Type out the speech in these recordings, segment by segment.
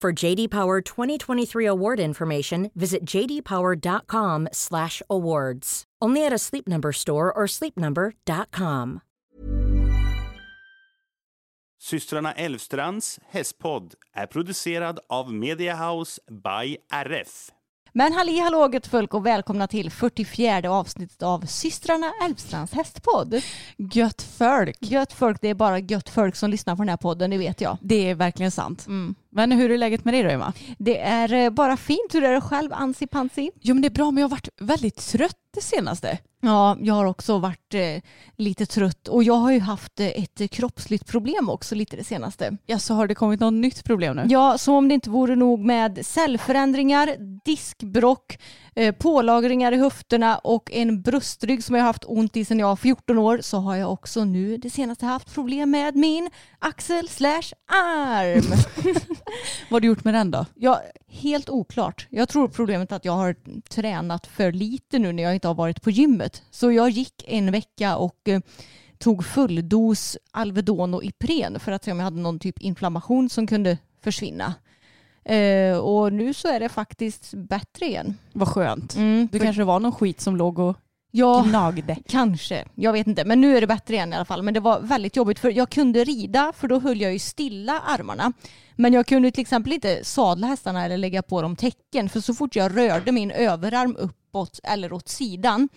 For JD Power 2023 award information, visit jdpower.com/awards. Only at a Sleep Number store or sleepnumber.com. Systrarna Elvstrands hästpodd är producerad av Media House by RF. Men halli hallå gött folk och välkomna till 44 avsnittet av systrarna Älvstrands hästpodd. Gött folk. Gött folk, det är bara gött folk som lyssnar på den här podden, det vet jag. Det är verkligen sant. Mm. Men hur är läget med dig då Emma? Det är eh, bara fint. Hur är det själv, Ansi Pansi? Jo men det är bra men jag har varit väldigt trött det senaste. Ja, jag har också varit eh, lite trött och jag har ju haft eh, ett kroppsligt problem också lite det senaste. Ja, så har det kommit något nytt problem nu? Ja, som om det inte vore nog med cellförändringar, diskbrock, pålagringar i höfterna och en bröstrygg som jag har haft ont i sedan jag var 14 år så har jag också nu det senaste haft problem med min axel slash arm. Vad har du gjort med den då? Ja, helt oklart. Jag tror problemet är att jag har tränat för lite nu när jag inte har varit på gymmet. Så jag gick en vecka och eh, tog fulldos Alvedon och Ipren för att se om jag hade någon typ inflammation som kunde försvinna. Eh, och nu så är det faktiskt bättre igen. Vad skönt. Mm, Du för- kanske var någon skit som låg och ja, gnagde. Kanske, jag vet inte. Men nu är det bättre igen i alla fall. Men det var väldigt jobbigt för jag kunde rida för då höll jag ju stilla armarna. Men jag kunde till exempel inte sadla hästarna eller lägga på dem tecken för så fort jag rörde min överarm uppåt eller åt sidan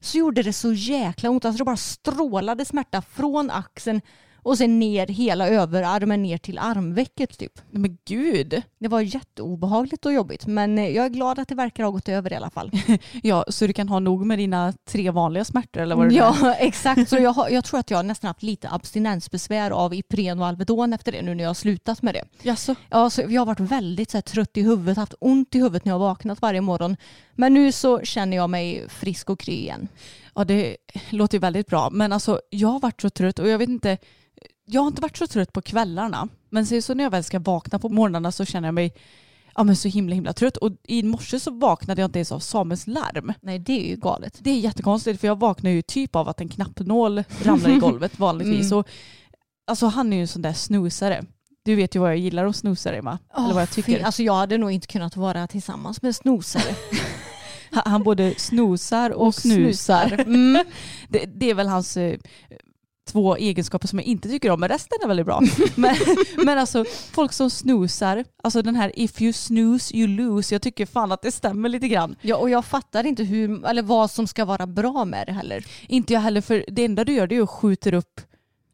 så gjorde det så jäkla ont. Alltså det bara strålade smärta från axeln och sen ner hela överarmen ner till armvecket typ. Men gud. Det var jätteobehagligt och jobbigt men eh, jag är glad att det verkar ha gått över i alla fall. Ja, så du kan ha nog med dina tre vanliga smärtor eller vad det? Ja, exakt. Så jag, har, jag tror att jag har nästan haft lite abstinensbesvär av Ipren och Alvedon efter det nu när jag har slutat med det. Jaså? Ja, så jag har varit väldigt så här, trött i huvudet, haft ont i huvudet när jag har vaknat varje morgon. Men nu så känner jag mig frisk och kry igen. Ja, det låter ju väldigt bra. Men alltså, jag har varit så trött och jag vet inte, jag har inte varit så trött på kvällarna. Men så, så när jag väl ska vakna på morgnarna så känner jag mig ja, men så himla himla trött. Och i morse så vaknade jag inte ens av Samuels larm. Nej, det är ju galet. Det är jättekonstigt för jag vaknar ju typ av att en knappnål ramlar i golvet vanligtvis. Mm. Och, alltså han är ju en sån där snusare. Du vet ju vad jag gillar att snusa Emma. Eller vad jag Åh, fy, tycker. Alltså jag hade nog inte kunnat vara tillsammans med snosare. Han, både snosar och, snusar. Mm. Det, det är väl hans eh, två egenskaper som jag inte tycker om, men resten är väldigt bra. men, men alltså folk som snosar, alltså den här if you snooze you lose, jag tycker fan att det stämmer lite grann. Ja, och jag fattar inte hur, eller vad som ska vara bra med det heller. Inte jag heller, för det enda du gör det är att skjuter upp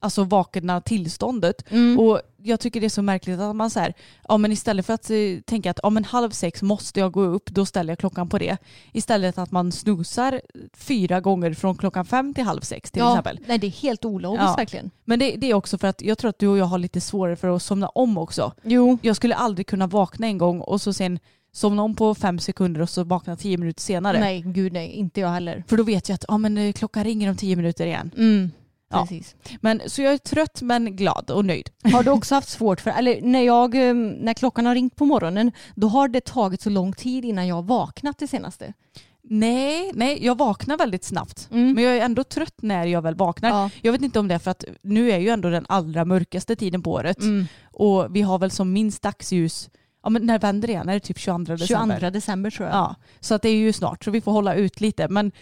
alltså vakna tillståndet. Mm. Och jag tycker det är så märkligt att man så här, ja men istället för att eh, tänka att ja men halv sex måste jag gå upp, då ställer jag klockan på det. Istället att man snosar fyra gånger från klockan fem till halv sex till ja, exempel. Nej, det är helt ologiskt Ja. verkligen. Men det, det är också för att jag tror att du och jag har lite svårare för att somna om också. Jo. Jag skulle aldrig kunna vakna en gång och så sen somna om på fem sekunder och så vakna tio minuter senare. Nej, gud nej, inte jag heller. För då vet jag att ja, men, eh, klockan ringer om tio minuter igen. Mm. Ja. Precis. Men, så jag är trött men glad och nöjd. Har du också haft svårt för, eller när, jag, eh, när klockan har ringt på morgonen, då har det tagit så lång tid innan jag har vaknat det senaste. Nej, nej, jag vaknar väldigt snabbt. Mm. Men jag är ändå trött när jag väl vaknar. Ja. Jag vet inte om det är för att nu är ju ändå den allra mörkaste tiden på året. Mm. Och vi har väl som minst dagsljus, ja men när vänder det igen? Är det typ 22 december? 22 december tror jag. Ja, så att det är ju snart så vi får hålla ut lite. Men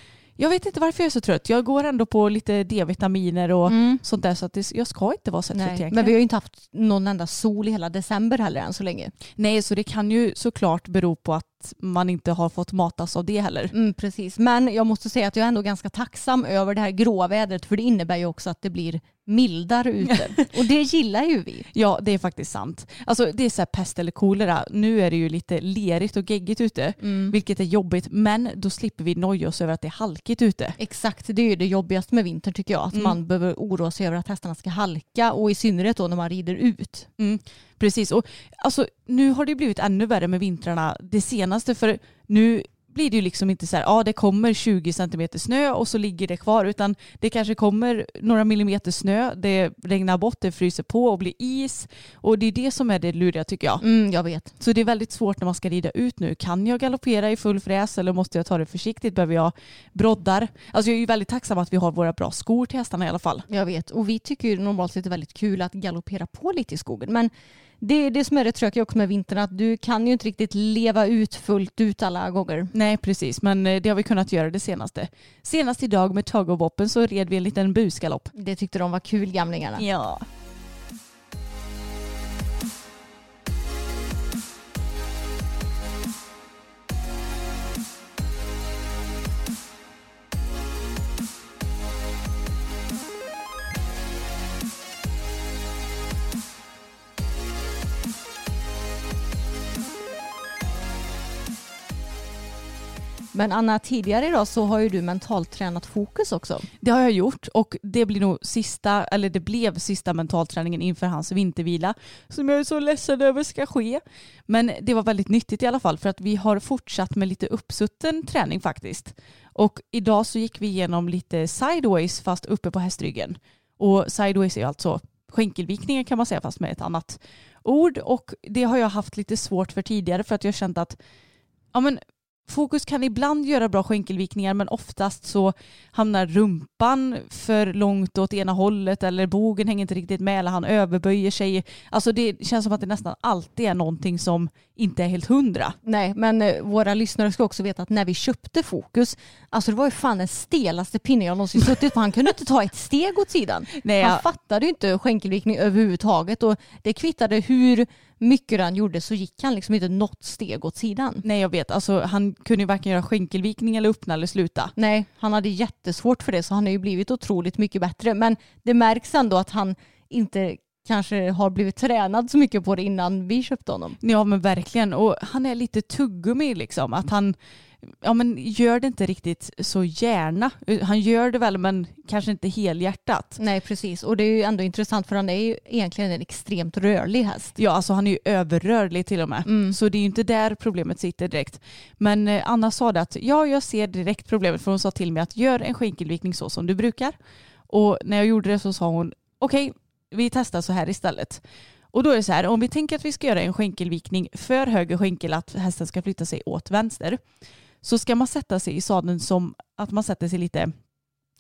Jag vet inte varför jag är så trött. Jag går ändå på lite D-vitaminer och Mm. sånt där så att det, jag ska inte vara så trött egentligen. men vi har ju inte haft någon enda sol i hela december heller än så länge. Nej, så det kan ju såklart bero på att man inte har fått matas av det heller. Mm, precis, men jag måste säga att jag är ändå ganska tacksam över det här gråa vädret för det innebär ju också att det blir mildare ute och det gillar ju vi. Ja, det är faktiskt sant. Alltså det är så här pest eller kolera. Nu är det ju lite lerigt och geggigt ute, Mm. vilket är jobbigt. Men då slipper vi noja oss över att det är halkigt ute. Exakt, det är ju det jobbigaste med vintern tycker jag. Att Mm. man behöver oroa sig över att hästarna ska halka och i synnerhet då när man rider ut. Mm, precis, och alltså, nu har det blivit ännu värre med vintrarna det senaste för nu blir det ju liksom inte så här, ja det kommer 20 centimeter snö och så ligger det kvar utan det kanske kommer några millimeter snö, det regnar bort, det fryser på och blir is och det är det som är det luriga tycker jag. Mm, jag vet. Så det är väldigt svårt när man ska rida ut nu. Kan jag galoppera i full fräs eller måste jag ta det försiktigt? Behöver jag broddar? Alltså jag är ju väldigt tacksam att vi har våra bra skor till hästarna i alla fall. Jag vet. Och vi tycker ju normalt sett det är väldigt kul att galoppera på lite i skogen. Men det är det som är det tråkiga också med vintern att du kan ju inte riktigt leva ut fullt ut alla gånger. Nej precis, men eh, det har vi kunnat göra det senaste. Senast idag med of Woppen så red vi en liten busgalopp. Det tyckte de var kul gamlingarna. Ja. Men Anna, tidigare idag så har ju du mentalt tränat fokus också. Det har jag gjort och det blir nog sista, eller det blev sista mentalträningen inför hans vintervila som jag är så ledsen över ska ske. Men det var väldigt nyttigt i alla fall för att vi har fortsatt med lite uppsutten träning faktiskt. Och idag så gick vi igenom lite sideways fast uppe på hästryggen. Och sideways är alltså skänkelvikningar kan man säga fast med ett annat ord och det har jag haft lite svårt för tidigare för att jag känt att ja men Fokus kan ibland göra bra skänkelvikningar men oftast så hamnar rumpan för långt åt ena hållet eller bogen hänger inte riktigt med eller han överböjer sig. Alltså det känns som att det nästan alltid är någonting som inte är helt hundra. Nej, men eh, våra lyssnare ska också veta att när vi köpte fokus, alltså det var ju fan den stelaste pinne jag någonsin suttit på. Han kunde inte ta ett steg åt sidan. Nej, Han jag, fattade ju inte skänkelvikning överhuvudtaget och det kvittade hur mycket han gjorde så gick han liksom inte något steg åt sidan. nej jag vet, alltså han kunde ju varken göra skänkelvikning eller öppna eller sluta. Nej, han hade jättesvårt för det så han har ju blivit otroligt mycket bättre. Men det märks ändå att han inte kanske har blivit tränad så mycket på det innan vi köpte honom. Ja men verkligen och han är lite tuggummi liksom att han ja, men gör det inte riktigt så gärna. Han gör det väl men kanske inte helhjärtat. Nej, precis. Och det är ju ändå intressant för han är ju egentligen en extremt rörlig häst. Ja, alltså han är ju överrörlig till och med. Mm. Så det är ju inte där problemet sitter direkt. Men eh, Anna sa det att ja, jag ser direkt problemet för hon sa till mig att gör en skänkelvikning så som du brukar. Och när jag gjorde det så sa hon okej, vi testar så här istället. Och då är det så här, om vi tänker att vi ska göra en skänkelvikning för höger skänkel, att hästen ska flytta sig åt vänster, så ska man sätta sig i sadeln som att man sätter sig lite,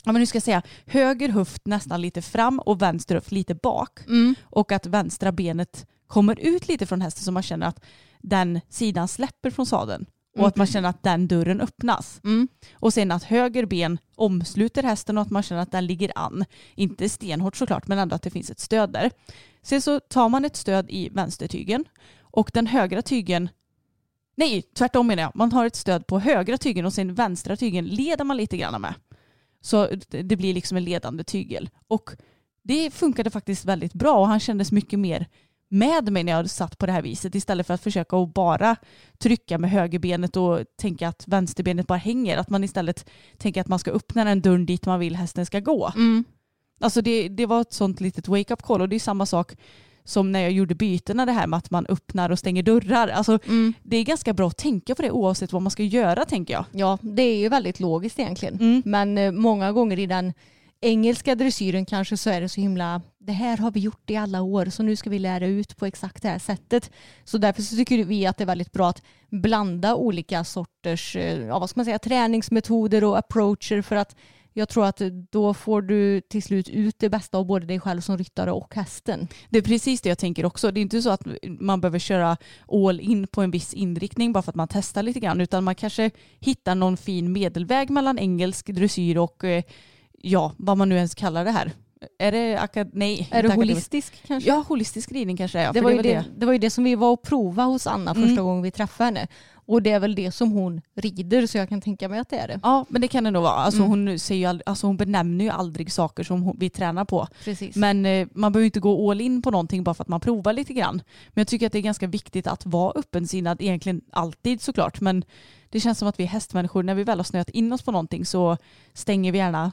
ja men nu ska jag säga, höger höft nästan lite fram och vänster höft lite bak Mm. och att vänstra benet kommer ut lite från hästen så man känner att den sidan släpper från sadeln och Mm, att man precis. känner att den dörren öppnas. Mm. Och sen att höger ben omsluter hästen och att man känner att den ligger an. Inte stenhårt såklart men ändå att det finns ett stöd där. Sen så tar man ett stöd i vänstertygen och den högra tygen Nej, tvärtom menar jag. Man har ett stöd på högra tygen och sen vänstra tygen leder man lite grann med. Så det det blir liksom en ledande tygel. Och det funkade faktiskt väldigt bra och han kändes mycket mer med mig när jag satt på det här viset istället för att försöka att bara trycka med högerbenet och tänka att vänsterbenet bara hänger. Att man istället tänker att man ska öppna den dörren dit man vill hästen ska gå. Mm. Alltså det, det var ett sånt litet wake-up call och det är samma sak som när jag gjorde bytena det här med att man öppnar och stänger dörrar. Alltså Mm. det är ganska bra att tänka på det oavsett vad man ska göra tänker jag. Ja, det är ju väldigt logiskt egentligen. Mm. Men eh, många gånger i den engelska dressyren kanske så är det så himla, det här har vi gjort i alla år så nu ska vi lära ut på exakt det här sättet. Så därför så tycker vi att det är väldigt bra att blanda olika sorters, eh, ja vad ska man säga, träningsmetoder och approacher för att Jag tror att då får du till slut ut det bästa av både dig själv som ryttare och hästen. Det är precis det jag tänker också. Det är inte så att man behöver köra all in på en viss inriktning bara för att man testar lite grann utan man kanske hittar någon fin medelväg mellan engelsk dressyr och eh, ja, vad man nu ens kallar det här. Är det, akad nej, Är det holistisk kanske? Ja, holistisk ridning kanske ja, det, var ju väl det, det var ju det som vi var och provade hos Anna första Mm. gången vi träffade henne. Och det är väl det som hon rider så jag kan tänka mig att det är det. Ja, men det kan det nog vara. Alltså, Mm. hon, säger ju aldrig, alltså, hon benämner ju aldrig saker som hon, vi tränar på. Precis. Men eh, man behöver ju inte gå all in på någonting bara för att man provar lite grann. Men jag tycker att det är ganska viktigt att vara öppensinnad, egentligen alltid såklart. Men det känns som att vi hästmänniskor, när vi väl har snöat in oss på någonting så stänger vi gärna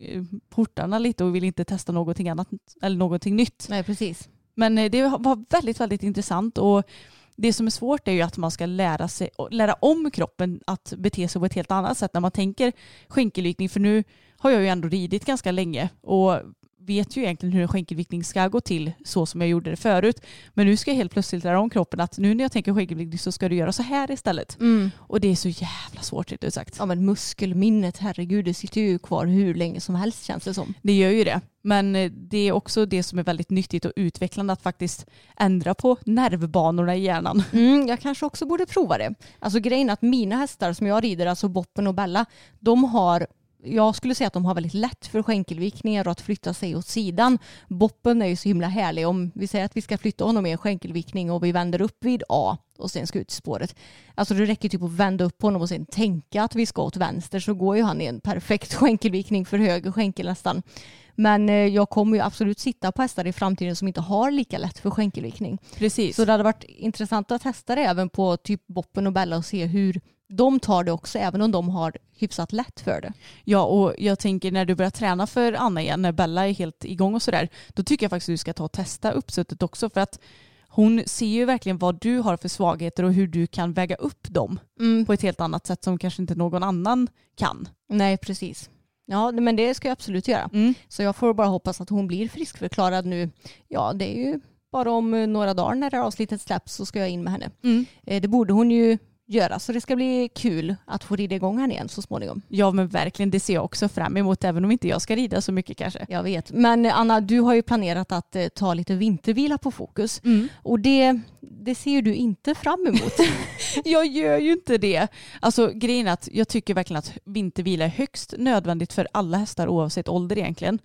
eh, portarna lite och vill inte testa någonting annat eller någonting nytt. Nej precis. Men eh, det var väldigt, väldigt intressant och det som är svårt är ju att man ska lära sig lära om kroppen att bete sig på ett helt annat sätt när man tänker skänkelvikning. För nu har jag ju ändå ridit ganska länge och vet ju egentligen hur en skänkelviktning ska gå till så som jag gjorde det förut. Men nu ska jag helt plötsligt lära om kroppen att nu när jag tänker skänkelviktning så ska du göra så här istället. Mm. Och det är så jävla svårt rätt ut sagt. Ja men muskelminnet, herregud, det sitter ju kvar hur länge som helst känns det som. Det gör ju det. Men eh, det är också det som är väldigt nyttigt och utvecklande att faktiskt ändra på nervbanorna i hjärnan. Mm, jag kanske också borde prova det. Alltså grejen är att mina hästar som jag rider, alltså Boppen och Bella, de har jag skulle säga att de har väldigt lätt för skänkelvikningar och att flytta sig åt sidan. Boppen är ju så himla härlig. Om vi säger att vi ska flytta honom i en skänkelvikning och vi vänder upp vid A och sen ska ut i spåret. Alltså det räcker typ att vända upp honom och sen tänka att vi ska åt vänster så går ju han i en perfekt skänkelvikning för höger skänkel nästan. Men eh, jag kommer ju absolut sitta på hästar i framtiden som inte har lika lätt för skänkelvikning. Precis. Så det hade varit intressant att testa det även på typ Boppen och Bella och se hur de tar det också, även om de har hyfsat lätt för det. Ja, och jag tänker när du börjar träna för Anna igen, när Bella är helt igång och sådär, då tycker jag faktiskt att du ska ta och testa uppsuttet också för att hon ser ju verkligen vad du har för svagheter och hur du kan väga upp dem på ett helt annat sätt som kanske inte någon annan kan. Nej, precis. Ja, men det ska jag absolut göra. Mm. Så jag får bara hoppas att hon blir friskförklarad nu. Ja, det är ju bara om eh, några dagar när det här avsnittet släpps så ska jag in med henne. Mm. Eh, Det borde hon ju göra, så det ska bli kul att få rida igång henne igen så småningom. Ja men verkligen, det ser jag också fram emot även om inte jag ska rida så mycket kanske. Jag vet. Men Anna, du har ju planerat att eh, ta lite vintervila på fokus. Mm. Och det, det ser ju du inte fram emot. Jag gör ju inte det. Alltså grejen är att jag tycker verkligen att vintervila är högst nödvändigt för alla hästar oavsett ålder egentligen.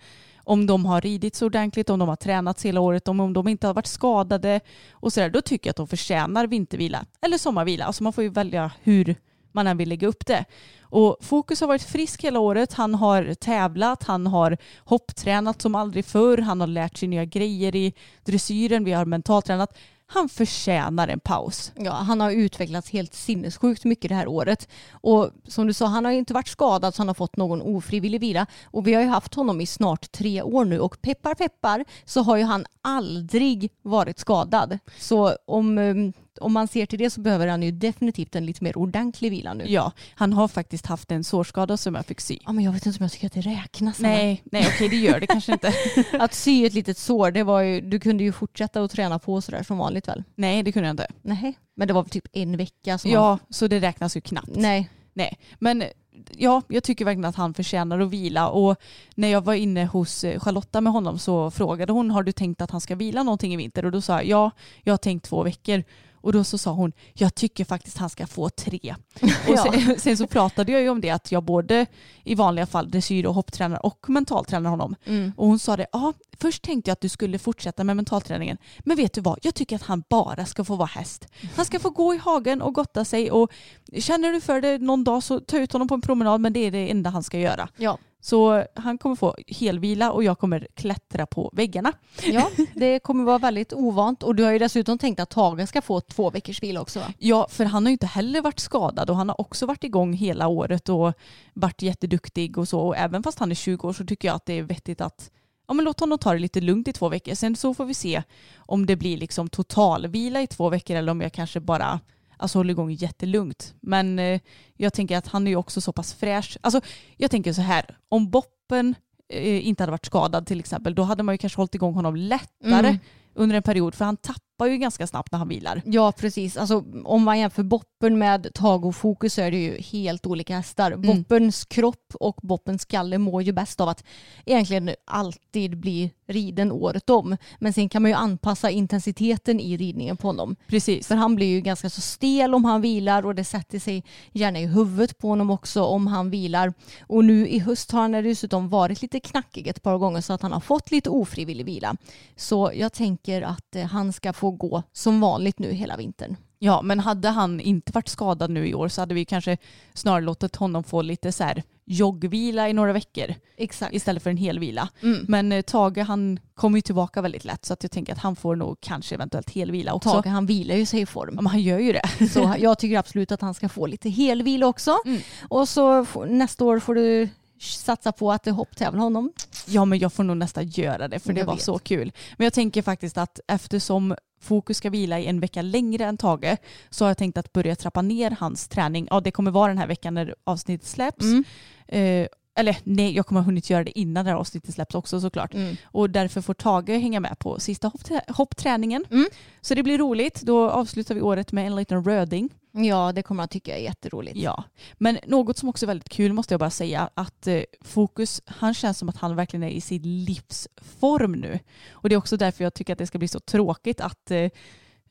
Om de har ridit så ordentligt, om de har tränat hela året, om, om de inte har varit skadade och sådär, då tycker jag att de förtjänar vintervila. Eller sommarvila. Alltså man får ju välja hur man än vill lägga upp det. Och Fokus har varit frisk hela året. Han har tävlat, han har hopptränat som aldrig förr, han har lärt sig nya grejer i dressyren, vi har mentaltränat. Han förtjänar en paus. Ja, han har utvecklats helt sinnessjukt mycket det här året. Och som du sa, han har inte varit skadad så han har fått någon ofrivillig vila. Och vi har ju haft honom i snart tre år nu och peppar peppar så har ju han aldrig varit skadad. Så om, um, om man ser till det så behöver han ju definitivt en lite mer ordentlig vila nu. Ja, han har faktiskt haft en sårskada som jag fick sy. Ja, men jag vet inte om jag tycker att det räknas. Nej, nej okej det gör det kanske inte. Att sy ett litet sår, det var ju, du kunde ju fortsätta att träna på sådär som vanligt väl? Nej det kunde jag inte. Nej, men det var väl typ en vecka som han... Ja, så det räknas ju knappt. Nej. Nej, men ja, jag tycker verkligen att han förtjänar att vila och när jag var inne hos eh, Charlotta med honom så frågade hon har du tänkt att han ska vila någonting i vinter och då sa jag ja, jag har tänkt två veckor och då så sa hon jag tycker faktiskt han ska få tre. Och sen, sen så pratade jag ju om det att jag både i vanliga fall dressyr och hopptränar och mentaltränar honom. Mm. Och hon sa det, ja först tänkte jag att du skulle fortsätta med mentalträningen men vet du vad, jag tycker att han bara ska få vara häst. Han ska få gå i hagen och gotta sig och känner du för det någon dag så ta ut honom på en promenad men det är det enda han ska göra. Ja. Så han kommer få helvila och jag kommer klättra på väggarna. Ja, det kommer vara väldigt ovant och du har ju dessutom tänkt att Tage ska få två veckors vila också va? Ja, för han har ju inte heller varit skadad och han har också varit igång hela året och varit jätteduktig och så. Och även fast han är 20 år så tycker jag att det är vettigt att ja, men låt honom ta det lite lugnt i två veckor. Sen så får vi se om det blir liksom totalvila i två veckor eller om jag kanske bara alltså, håller igång jättelugnt. Men eh, jag tänker att han är ju också så pass fräsch. Alltså, jag tänker så här, om Boppen eh, inte hade varit skadad till exempel, då hade man ju kanske hållit igång honom lättare Mm. under en period för han tappar tappar ju ganska snabbt när han vilar. Ja precis, alltså, om man jämför Boppen med Tag och Fokus så är det ju helt olika hästar. Mm. Boppens kropp och Boppens skalle mår ju bäst av att egentligen alltid bli riden året om. Men sen kan man ju anpassa intensiteten i ridningen på honom. Precis. För han blir ju ganska så stel om han vilar och det sätter sig gärna i huvudet på honom också om han vilar. Och nu i höst har han dessutom varit lite knackig ett par gånger så att han har fått lite ofrivillig vila. Så jag tänker att eh, han ska få gå som vanligt nu hela vintern. Ja, men hade han inte varit skadad nu i år så hade vi kanske snarare låtit honom få lite så här joggvila i några veckor Exakt. istället för en hel vila. Mm. Men eh, Tage han kommer ju tillbaka väldigt lätt så att jag tänker att han får nog kanske eventuellt helvila också. Tage han vilar ju sig i Ja, form. men han gör ju det. Så jag tycker absolut att han ska få lite helvila också. Mm. Och så nästa år får du satsa på att hopptävla honom. Ja men jag får nog nästan göra det för det Jag var vet. så kul. Men jag tänker faktiskt att eftersom Fokus ska vila i en vecka längre än Tage så har jag tänkt att börja trappa ner hans träning. Ja det kommer vara den här veckan när avsnittet släpps. Mm. Eh, eller nej, jag kommer ha hunnit göra det innan det här avsnittet släpps också såklart. Mm. Och därför får Tage hänga med på sista hoppträ- hoppträningen. Mm. Så det blir roligt. Då avslutar vi året med en liten röding. Ja, det kommer han tycka är jätteroligt. Ja, men något som också är väldigt kul måste jag bara säga att eh, Fokus, han känns som att han verkligen är i sin livsform nu. Och det är också därför jag tycker att det ska bli så tråkigt att, eh,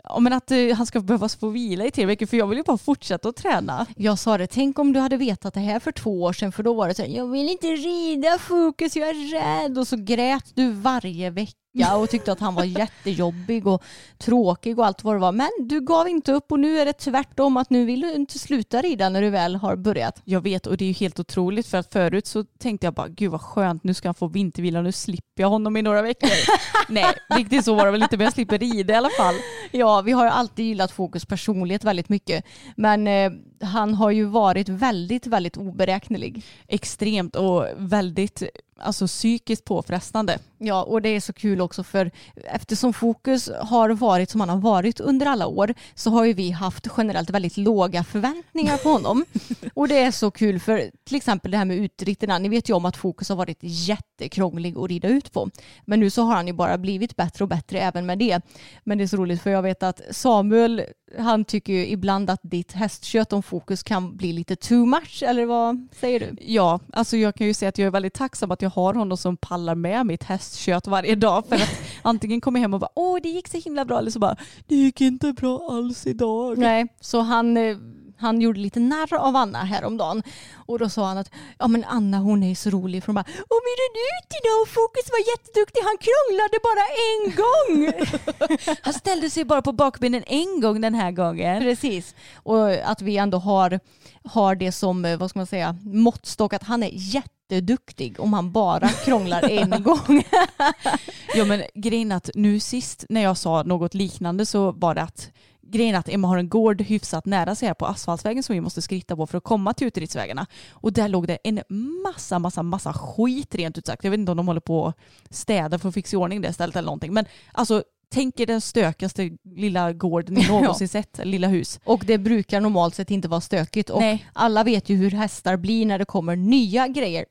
ja, men att eh, han ska behöva få vila i tre veckor för jag vill ju bara fortsätta att träna. Jag sa det, tänk om du hade vetat det här för två år sedan för då var det så här, jag vill inte rida fokus, jag är rädd. Och så grät du varje vecka och tyckte att han var jättejobbig och tråkig och allt vad det var. Men du gav inte upp och nu är det tvärtom att nu vill du inte sluta rida när du väl har börjat. Jag vet och det är ju helt otroligt för att förut så tänkte jag bara gud vad skönt nu ska han få vintervila nu slipper jag honom i några veckor. Nej riktigt så var det väl inte men jag slipper rida i alla fall. Ja, vi har ju alltid gillat Fokus personlighet väldigt mycket. Men eh, han har ju varit väldigt, väldigt oberäknelig. Extremt och väldigt alltså, psykiskt påfrestande. Ja, och det är så kul också för eftersom fokus har varit som han har varit under alla år så har ju vi haft generellt väldigt låga förväntningar på honom. och det är så kul för till exempel det här med utritterna. Ni vet ju om att fokus har varit jättekrånglig att rida ut på. Men nu så har han ju bara blivit bättre och bättre även med det. Men det är så roligt för jag vet att Samuel han tycker ju ibland att ditt hästkött om fokus kan bli lite too much eller vad säger du? Ja, alltså jag kan ju säga att jag är väldigt tacksam att jag har honom som pallar med mitt hästkött varje dag. För att antingen kommer jag hem och bara åh det gick så himla bra eller så bara det gick inte bra alls idag. Nej, så han, eh, han gjorde lite narr av Anna häromdagen. Och då sa han att ja men Anna hon är så rolig för hon bara vi red ut idag och Fokus var jätteduktig, han krånglade bara en gång. Han ställde sig bara på bakbenen en gång den här gången. Precis. Och att vi ändå har, har det som, eh, vad ska man säga, måttstock att han är jätteduktig om han bara krånglar en gång. Ja men grejen att nu sist när jag sa något liknande så var det att grejen är att Emma har en gård hyfsat nära sig här på asfaltvägen som vi måste skritta på för att komma till uteridsvägarna. Och där låg det en massa, massa, massa skit rent ut sagt. Jag vet inte om de håller på att städa för att fixa i ordning det stället eller någonting. Men alltså tänk er den stökigaste lilla gården ni någonsin sett, lilla hus. Och det brukar normalt sett inte vara stökigt. Och Nej. alla vet ju hur hästar blir när det kommer nya grejer.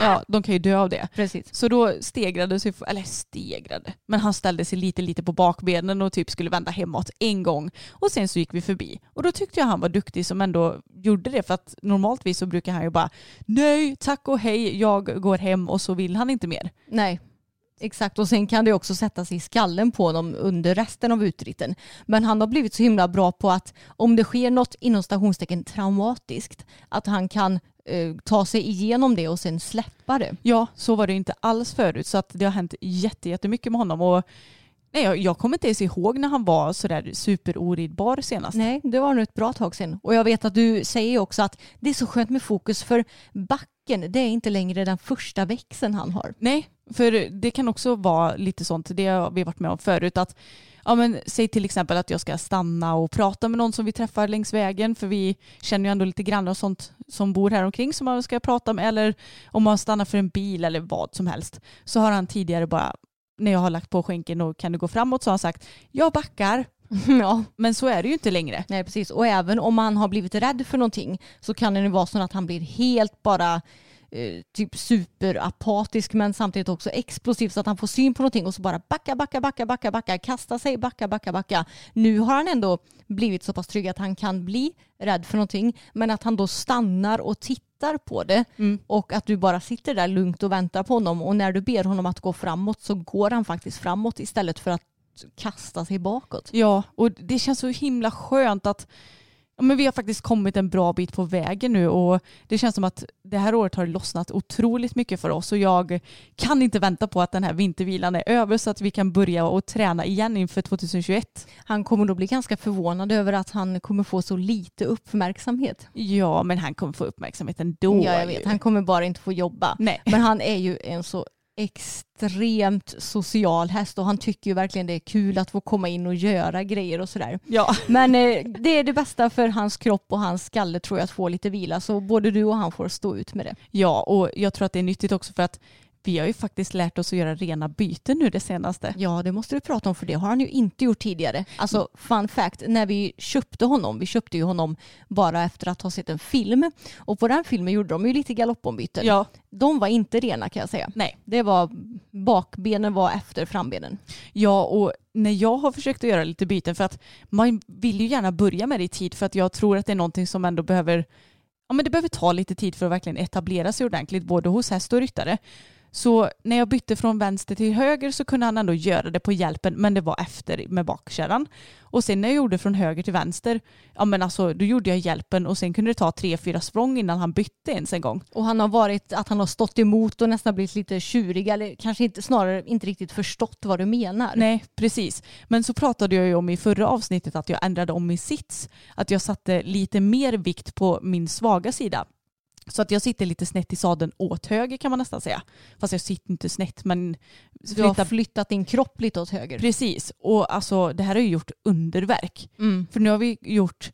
Ja, de kan ju dö av det. Precis. Så då stegrade sig, eller stegrade, men han ställde sig lite lite på bakbenen och typ skulle vända hemåt en gång. Och sen så gick vi förbi. Och då tyckte jag han var duktig som ändå gjorde det för att normaltvis så brukar han ju bara nej, tack och hej, jag går hem och så vill han inte mer. Nej, exakt. Och sen kan det också sätta sig i skallen på honom under resten av utritten. Men han har blivit så himla bra på att om det sker något inom stationstecken traumatiskt, att han kan eh, ta sig igenom det och sen släppa det. Ja, så var det inte alls förut så att det har hänt jätte- jättemycket med honom och nej, jag, jag kommer inte ens ihåg när han var sådär superoridbar senast. Nej, det var nog ett bra tag sedan. Och jag vet att du säger också att det är så skönt med fokus för backen, det är inte längre den första växeln han har. Nej, för det kan också vara lite sånt, det har vi varit med om förut, att ja, men, säg till exempel att jag ska stanna och prata med någon som vi träffar längs vägen, för vi känner ju ändå lite grannar och sånt som bor här omkring som man ska prata med, eller om man stannar för en bil eller vad som helst, så har han tidigare bara, när jag har lagt på skänken och kan du gå framåt, så har han sagt, jag backar. ja, Men så är det ju inte längre. nej precis. Och även om han har blivit rädd för någonting så kan det ju vara så att han blir helt bara eh, typ superapatisk men samtidigt också explosiv så att han får syn på någonting och så bara backa, backa, backa, backa, backa, kasta sig, backa, backa, backa. Nu har han ändå blivit så pass trygg att han kan bli rädd för någonting men att han då stannar och tittar på det Mm. och att du bara sitter där lugnt och väntar på honom och när du ber honom att gå framåt så går han faktiskt framåt istället för att kasta sig bakåt. Ja, och det känns så himla skönt att ja, men vi har faktiskt kommit en bra bit på vägen nu och det känns som att det här året har lossnat otroligt mycket för oss och jag kan inte vänta på att den här vintervilan är över så att vi kan börja och träna igen inför 2021. Han kommer då bli ganska förvånad över att han kommer få så lite uppmärksamhet. Ja, men han kommer få uppmärksamhet ändå. ja, jag vet. Han kommer bara inte få jobba. Nej. Men han är ju en så extremt social häst och han tycker ju verkligen det är kul att få komma in och göra grejer och sådär. Ja. Men eh, det är det bästa för hans kropp och hans skalle tror jag att få lite vila så både du och han får stå ut med det. ja, och jag tror att det är nyttigt också för att vi har ju faktiskt lärt oss att göra rena byten nu det senaste. Ja, det måste du prata om för det har han ju inte gjort tidigare. Alltså fun fact, när vi köpte honom, vi köpte ju honom bara efter att ha sett en film och på den filmen gjorde de ju lite galoppombyten. Ja, De var inte rena kan jag säga. nej. Det var bakbenen var efter frambenen. Ja, och när jag har försökt att göra lite byten för att man vill ju gärna börja med det i tid för att jag tror att det är någonting som ändå behöver, ja men det behöver ta lite tid för att verkligen etablera sig ordentligt både hos häst och ryttare. Så när jag bytte från vänster till höger så kunde han ändå göra det på hjälpen men det var efter med bakkärran. Och sen när jag gjorde från höger till vänster, ja men alltså då gjorde jag hjälpen och sen kunde det ta tre, fyra språng innan han bytte ens en gång. Och han har varit att han har stått emot och nästan blivit lite tjurig eller kanske inte, snarare inte riktigt förstått vad du menar. Nej, precis. Men så pratade jag ju om i förra avsnittet att jag ändrade om min sits. Att jag satte lite mer vikt på min svaga sida. Så att jag sitter lite snett i sadeln åt höger kan man nästan säga. Fast jag sitter inte snett men Du har flyttat din kropp lite åt höger. Precis. Och alltså det här har ju gjort underverk. Mm. För nu har vi gjort,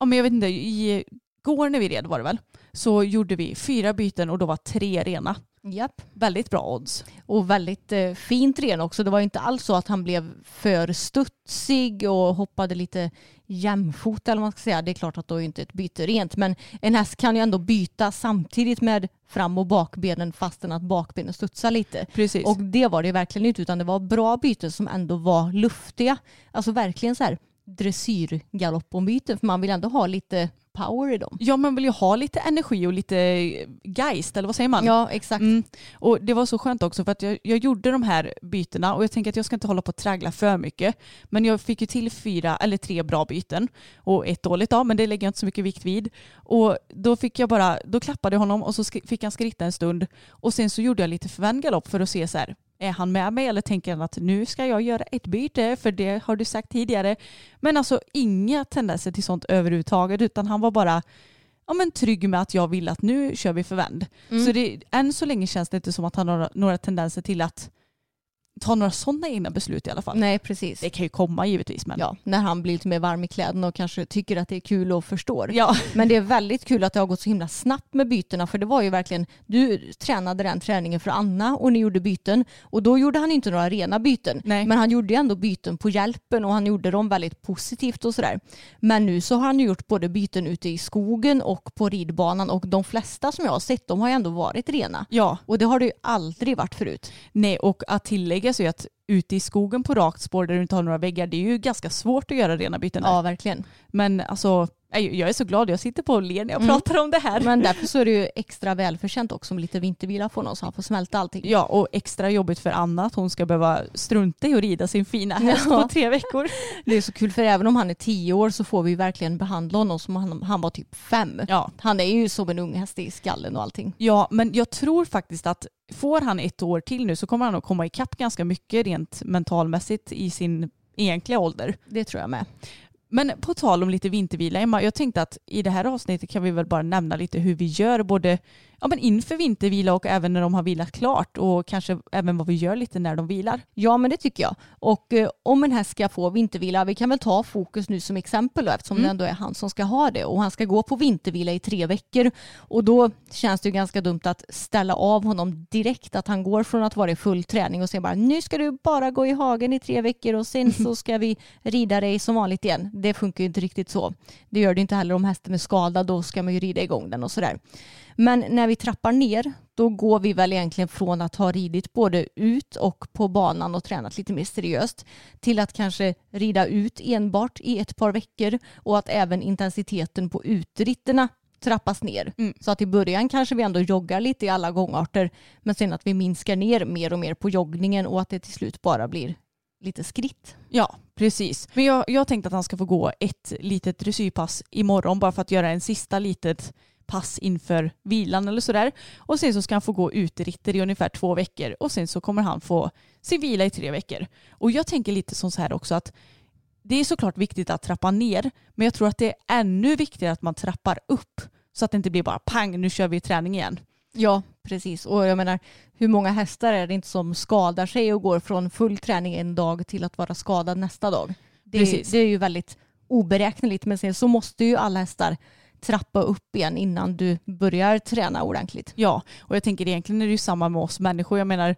ja men jag vet inte, i går när vi red var det väl, så gjorde vi fyra byten och då var tre rena. Japp. Väldigt bra odds. Och väldigt eh, fint ren också. Det var inte alls så att han blev för studsig och hoppade lite jämfota eller vad man ska säga. Det är klart att då är inte ett byte rent. Men en häst kan ju ändå byta samtidigt med fram och bakbenen fastän att bakbenen studsar lite. Precis. Och det var det verkligen inte utan det var bra byten som ändå var luftiga. Alltså verkligen så här dressyrgaloppombyten för man vill ändå ha lite power i dem. ja man vill ju ha lite energi och lite geist eller vad säger man? Ja exakt. Mm. Och det var så skönt också för att jag, jag gjorde de här bytena och jag tänker att jag ska inte hålla på att traggla för mycket. Men jag fick ju till fyra eller tre bra byten och ett dåligt då, men det lägger jag inte så mycket vikt vid. Och då fick jag bara, då klappade jag honom och så fick han skritta en stund och sen så gjorde jag lite förvänd galopp för att se så här, är han med mig eller tänker han att nu ska jag göra ett byte för det har du sagt tidigare. Men alltså inga tendenser till sånt överhuvudtaget utan han var bara ja, men trygg med att jag vill att nu kör vi förvänd. Mm. Så det, än så länge känns det inte som att han har några, några tendenser till att ta några sådana egna beslut i alla fall. Nej precis. Det kan ju komma givetvis men Ja, när han blir lite mer varm i kläderna och kanske tycker att det är kul och förstår. ja. Men det är väldigt kul att det har gått så himla snabbt med bytena för det var ju verkligen, du tränade den träningen för Anna och ni gjorde byten och då gjorde han inte några rena byten. Nej. Men han gjorde ju ändå byten på hjälpen och han gjorde dem väldigt positivt och sådär. Men nu så har han gjort både byten ute i skogen och på ridbanan och de flesta som jag har sett de har ju ändå varit rena. ja, Och det har det ju aldrig varit förut. nej och att tillägga så är att ute i skogen på rakt spår där du inte har några väggar det är ju ganska svårt att göra rena byten. där. Ja, verkligen. Men alltså jag är så glad, jag sitter på och ler när jag Mm. pratar om det här. Men därför så är det ju extra välförtjänt också med lite vintervila honom så han får smälta allting. Ja, och extra jobbigt för Anna att hon ska behöva strunta i att rida sin fina häst Ja. på tre veckor. Det är så kul för även om han är tio år så får vi verkligen behandla honom som han, han var typ fem. Ja. Han är ju som en ung häst i skallen och allting. Ja, men jag tror faktiskt att får han ett år till nu så kommer han att komma ikapp ganska mycket rent mentalmässigt i sin egentliga ålder. Det tror jag med. Men på tal om lite vintervila, Emma, jag tänkte att i det här avsnittet kan vi väl bara nämna lite hur vi gör både ja, men inför vintervila och även när de har vilat klart och kanske även vad vi gör lite när de vilar. Ja men det tycker jag. Och eh, om en häst ska få vintervila, vi kan väl ta fokus nu som exempel då, eftersom det ändå är han som ska ha det och han ska gå på vintervila i tre veckor och då känns det ju ganska dumt att ställa av honom direkt att han går från att vara i full träning och sen bara nu ska du bara gå i hagen i tre veckor och sen så ska vi rida dig som vanligt igen. Det funkar ju inte riktigt så. Det gör det inte heller om hästen är skadad, då ska man ju rida igång den och sådär. Men när vi trappar ner, då går vi väl egentligen från att ha ridit både ut och på banan och tränat lite mer seriöst till att kanske rida ut enbart i ett par veckor och att även intensiteten på utritterna trappas ner. Mm. Så att i början kanske vi ändå joggar lite i alla gångarter men sen att vi minskar ner mer och mer på joggningen och att det till slut bara blir lite skritt. Ja, precis. Men jag, jag tänkte att han ska få gå ett litet dressyrpass imorgon bara för att göra en sista litet pass inför vilan eller sådär. Och sen så ska han få gå uteritter i ungefär två veckor och sen så kommer han få sin vila i tre veckor. Och jag tänker lite som så här också att det är såklart viktigt att trappa ner men jag tror att det är ännu viktigare att man trappar upp så att det inte blir bara pang nu kör vi träning igen. Ja, precis. Och jag menar, hur många hästar är det inte som skadar sig och går från full träning en dag till att vara skadad nästa dag? Det, är, det är ju väldigt oberäkneligt, men sen så måste ju alla hästar trappa upp igen innan du börjar träna ordentligt. Ja, och jag tänker egentligen är det ju samma med oss människor. Jag menar,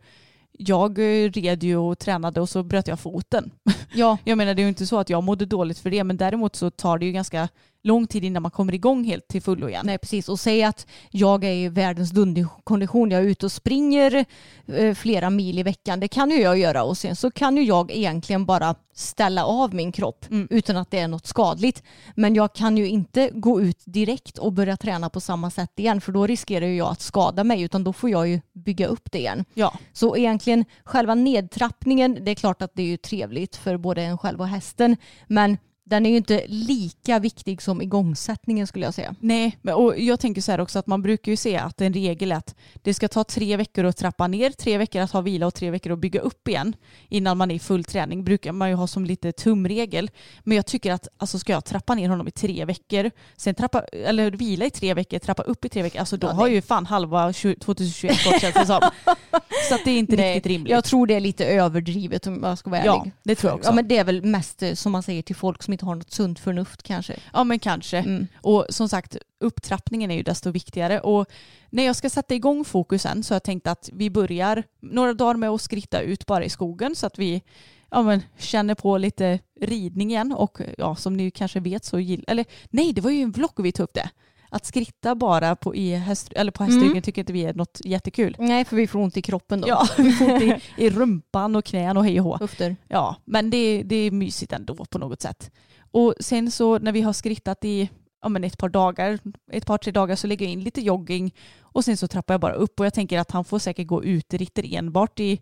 jag eh, red ju och tränade och så bröt jag foten. Ja, Jag menar det är ju inte så att jag mådde dåligt för det men däremot så tar det ju ganska lång tid innan man kommer igång helt till fullo igen. nej precis. Och säg att jag är i världens dunderkondition, jag är ute och springer eh, flera mil i veckan, det kan ju jag göra och sen så kan ju jag egentligen bara ställa av min kropp Mm. utan att det är något skadligt. Men jag kan ju inte gå ut direkt och börja träna på samma sätt igen för då riskerar jag att skada mig utan då får jag ju bygga upp det igen. Ja, Så egentligen själva nedtrappningen, det är klart att det är ju trevligt för både en själv och hästen men den är ju inte lika viktig som igångsättningen skulle jag säga. nej, men, och jag tänker så här också att man brukar ju se att en regel är att det ska ta tre veckor att trappa ner, tre veckor att ha vila och tre veckor att bygga upp igen innan man är i full träning. brukar man ju ha som lite tumregel. Men jag tycker att alltså, ska jag trappa ner honom i tre veckor, sen trappa, eller vila i tre veckor, trappa upp i tre veckor, alltså då Ja, har ju fan halva 20 2021 gått känns det som. Så att det är inte Nej, riktigt rimligt. Jag tror det är lite överdrivet om jag ska vara ja, ärlig. det tror jag också. Ja men det är väl mest eh, som man säger till folk som inte har något sunt förnuft kanske. Ja men kanske. Mm. Och som sagt upptrappningen är ju desto viktigare. Och när jag ska sätta igång fokusen så har jag tänkt att vi börjar några dagar med att skritta ut bara i skogen så att vi ja, men, känner på lite ridning igen. Och ja, som ni kanske vet så gillar, eller nej det var ju en vlogg vi tog upp det. Att skritta bara på, i häst, eller på hästryggen Mm. tycker inte vi är något jättekul. Nej för vi får ont i kroppen då. Ja, vi får ont i, i rumpan och knän och hej och hå. Höfter. Ja, men det, det är mysigt ändå på något sätt. Och sen så när vi har skrittat i ja, men ett par dagar, ett par tre dagar så lägger jag in lite jogging och sen så trappar jag bara upp och jag tänker att han får säkert gå uteritter enbart i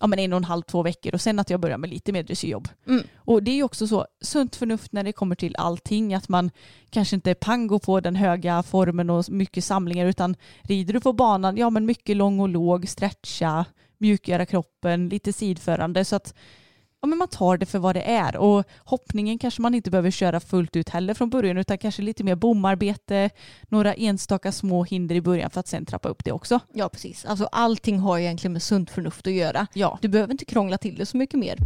ja, men en och en halv, två veckor och sen att jag börjar med lite mer dressyrjobb. Mm. Och det är ju också så sunt förnuft när det kommer till allting att man kanske inte pang går på den höga formen och mycket samlingar utan rider du på banan, ja men mycket lång och låg, stretcha, mjukgöra kroppen, lite sidförande så att ja, men man tar det för vad det är. Och hoppningen kanske man inte behöver köra fullt ut heller från början utan kanske lite mer bomarbete, några enstaka små hinder i början för att sen trappa upp det också. Ja precis. Alltså allting har egentligen med sunt förnuft att göra. Ja, Du behöver inte krångla till det så mycket mer.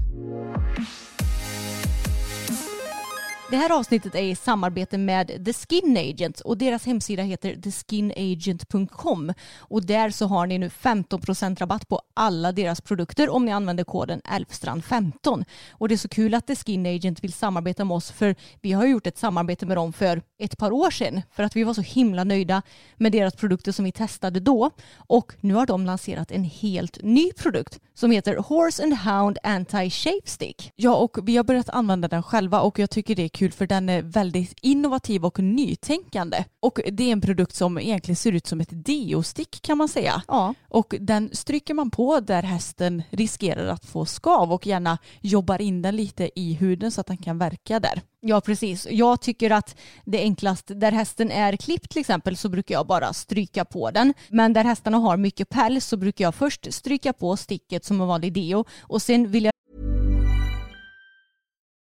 Det här avsnittet är i samarbete med The Skin Agent och deras hemsida heter theskinagent.com och där så har ni nu 15% rabatt på alla deras produkter om ni använder koden Elfstrand15. Och det är så kul att The Skin Agent vill samarbeta med oss för vi har gjort ett samarbete med dem för ett par år sedan för att vi var så himla nöjda med deras produkter som vi testade då och nu har de lanserat en helt ny produkt som heter Horse and Hound Anti-Shape Stick. Ja, och vi har börjat använda den själva och jag tycker det är kul för den är väldigt innovativ och nytänkande. Och det är en produkt som egentligen ser ut som ett deostick kan man säga. Ja, Och den stryker man på där hästen riskerar att få skav och gärna jobbar in den lite i huden så att den kan verka där. ja precis. Jag tycker att det är enklast där hästen är klippt till exempel så brukar jag bara stryka på den. Men där hästarna har mycket päls så brukar jag först stryka på sticket som en vanlig deo och sen vill jag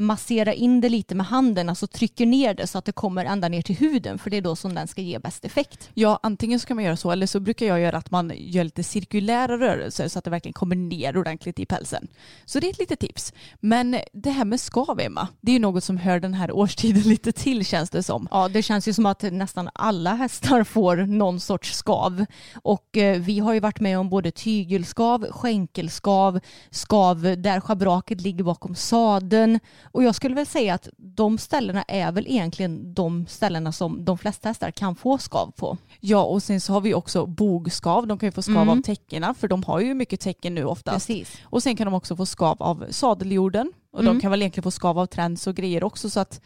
massera in det lite med handen, alltså trycker ner det så att det kommer ända ner till huden för det är då som den ska ge bäst effekt. Ja, antingen så kan man göra så eller så brukar jag göra att man gör lite cirkulära rörelser så att det verkligen kommer ner ordentligt i pälsen. Så det är ett litet tips. Men det här med skav, Emma, det är ju något som hör den här årstiden lite till känns det som. Ja, det känns ju som att nästan alla hästar får någon sorts skav. Och eh, vi har ju varit med om både tygelskav, skänkelskav, skav där schabraket ligger bakom sadeln. Och jag skulle väl säga att de ställena är väl egentligen de ställena som de flesta hästar kan få skav på. Ja, och sen så har vi också bogskav. De kan ju få skav Mm. av täckena för de har ju mycket täcken nu oftast. Precis. Och sen kan de också få skav av sadeljorden och Mm. de kan väl egentligen få skav av träns och grejer också så att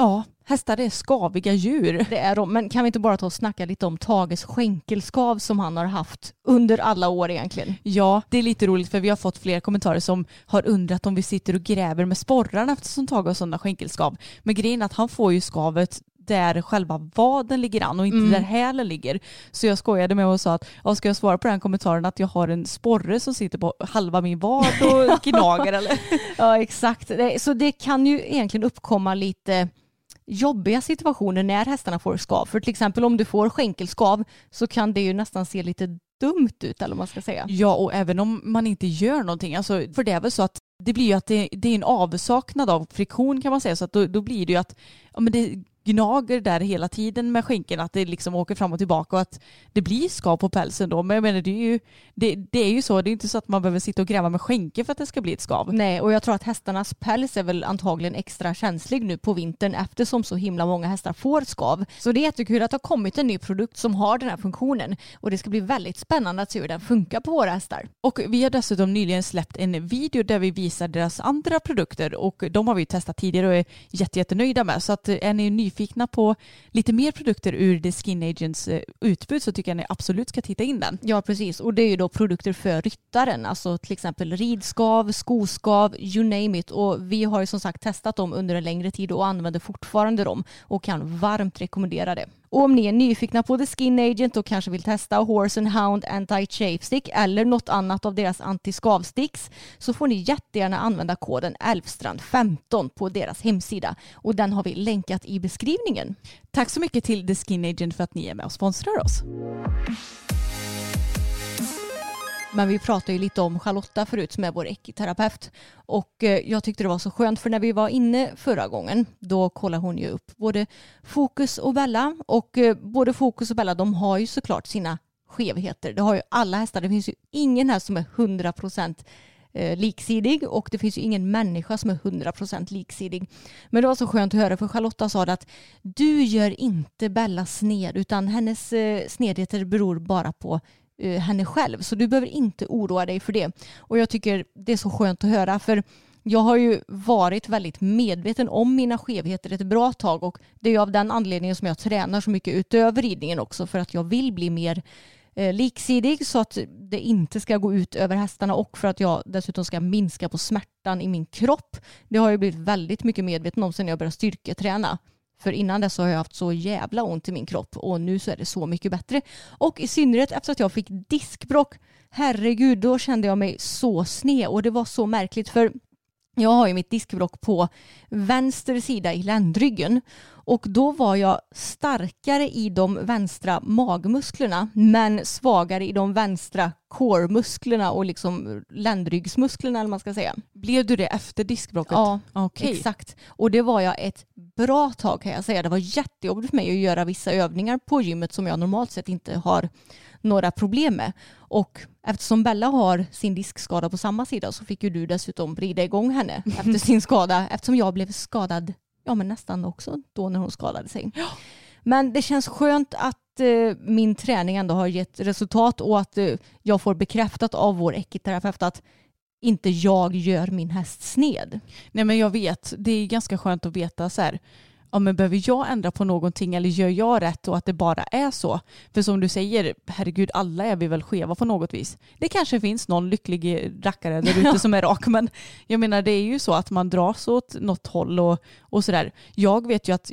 ja, hästar är skaviga djur. Det är de. Men kan vi inte bara ta och snacka lite om Tages skänkelskav som han har haft under alla år egentligen? Ja, det är lite roligt för vi har fått flera kommentarer som har undrat om vi sitter och gräver med sporrarna eftersom Tage har sådana skänkelskav. Men grejen är att han får ju skavet där själva vaden ligger an och inte Mm. där hälen ligger. Så jag skojade med och sa att ja, ska jag svara på den kommentaren att jag har en sporre som sitter på halva min vad och gnager eller? Ja, exakt. Så det kan ju egentligen uppkomma lite jobbiga situationer när hästarna får skav. För till exempel om du får skänkelskav så kan det ju nästan se lite dumt ut eller vad man ska säga. Ja, och även om man inte gör någonting, alltså, för det är väl så att det blir ju att det, det är en avsaknad av friktion kan man säga, så att då, då blir det ju att ja, men det gnager där hela tiden med skänken, att det liksom åker fram och tillbaka och att det blir skav på pälsen då. Men jag menar, det är ju, det, det är ju så, det är inte så att man behöver sitta och gräva med skänken för att det ska bli ett skav. Nej, och jag tror att hästarnas päls är väl antagligen extra känslig nu på vintern eftersom så himla många hästar får skav. Så det är jättekul att det har kommit en ny produkt som har den här funktionen och det ska bli väldigt spännande att se hur den funkar på våra hästar. Och vi har dessutom nyligen släppt en video där vi visar deras andra produkter och de har vi testat tidigare och är jätte, jättenöjda med. Så att eh, är ni nyfikna på lite mer produkter ur The Skin Agents eh, utbud så tycker jag ni absolut ska titta in den. Ja, precis. Och det är ju då produkter för ryttaren, alltså till exempel ridskav, skoskav, you name it. Och vi har ju som sagt testat dem under en längre tid och använder fortfarande dem och kan varmt rekommendera det. Och om ni är nyfikna på The Skin Agent och kanske vill testa Horse and Hound Anti-Chafe Stick eller något annat av deras anti-skavsticks så får ni jättegärna använda koden Älvstrand15 på deras hemsida och den har vi länkat i beskrivningen. Tack så mycket till The Skin Agent för att ni är med och sponsrar oss. Men vi pratade ju lite om Charlotta förut som är vår ekiterapeut. Och eh, jag tyckte det var så skönt för när vi var inne förra gången då kollade hon ju upp både Fokus och Bella. Och eh, både Fokus och Bella de har ju såklart sina skevheter. Det har ju alla hästar. Det finns ju ingen häst som är 100 procent eh, liksidig och det finns ju ingen människa som är 100% liksidig. Men det var så skönt att höra för Charlotta sa det att du gör inte Bella sned utan hennes snedheter beror bara på Eh, henne själv. Så du behöver inte oroa dig för det. Och jag tycker det är så skönt att höra för jag har ju varit väldigt medveten om mina skevheter ett bra tag och det är ju av den anledningen som jag tränar så mycket utöver ridningen också för att jag vill bli mer eh, liksidig så att det inte ska gå ut över hästarna och för att jag dessutom ska minska på smärtan i min kropp. Det har jag blivit väldigt mycket medveten om sedan jag började styrketräna. För innan dess har jag haft så jävla ont i min kropp och nu så är det så mycket bättre. Och i synnerhet efter att jag fick diskbråck, herregud, då kände jag mig så sned och det var så märkligt för jag har ju mitt diskbråck på vänster sida i ländryggen och då var jag starkare i de vänstra magmusklerna men svagare i de vänstra core-musklerna och liksom ländryggsmusklerna eller man ska säga. Blev du det efter diskbråcket? Ja, Okej. exakt. Och det var jag ett bra tag kan jag säga. Det var jättejobbigt för mig att göra vissa övningar på gymmet som jag normalt sett inte har några problem med. Och eftersom Bella har sin diskskada på samma sida så fick ju du dessutom rida igång henne efter sin skada eftersom jag blev skadad ja men nästan också då när hon skadade sig. Men det känns skönt att eh, min träning ändå har gett resultat och att eh, jag får bekräftat av vår ekiterapeut att inte jag gör min häst sned. Nej men jag vet, det är ganska skönt att veta så här. Ja men behöver jag ändra på någonting eller gör jag rätt och att det bara är så? För som du säger, herregud alla är vi väl skeva på något vis. Det kanske finns någon lycklig rackare där ute som är rak men jag menar det är ju så att man dras åt något håll och, och sådär. Jag vet ju att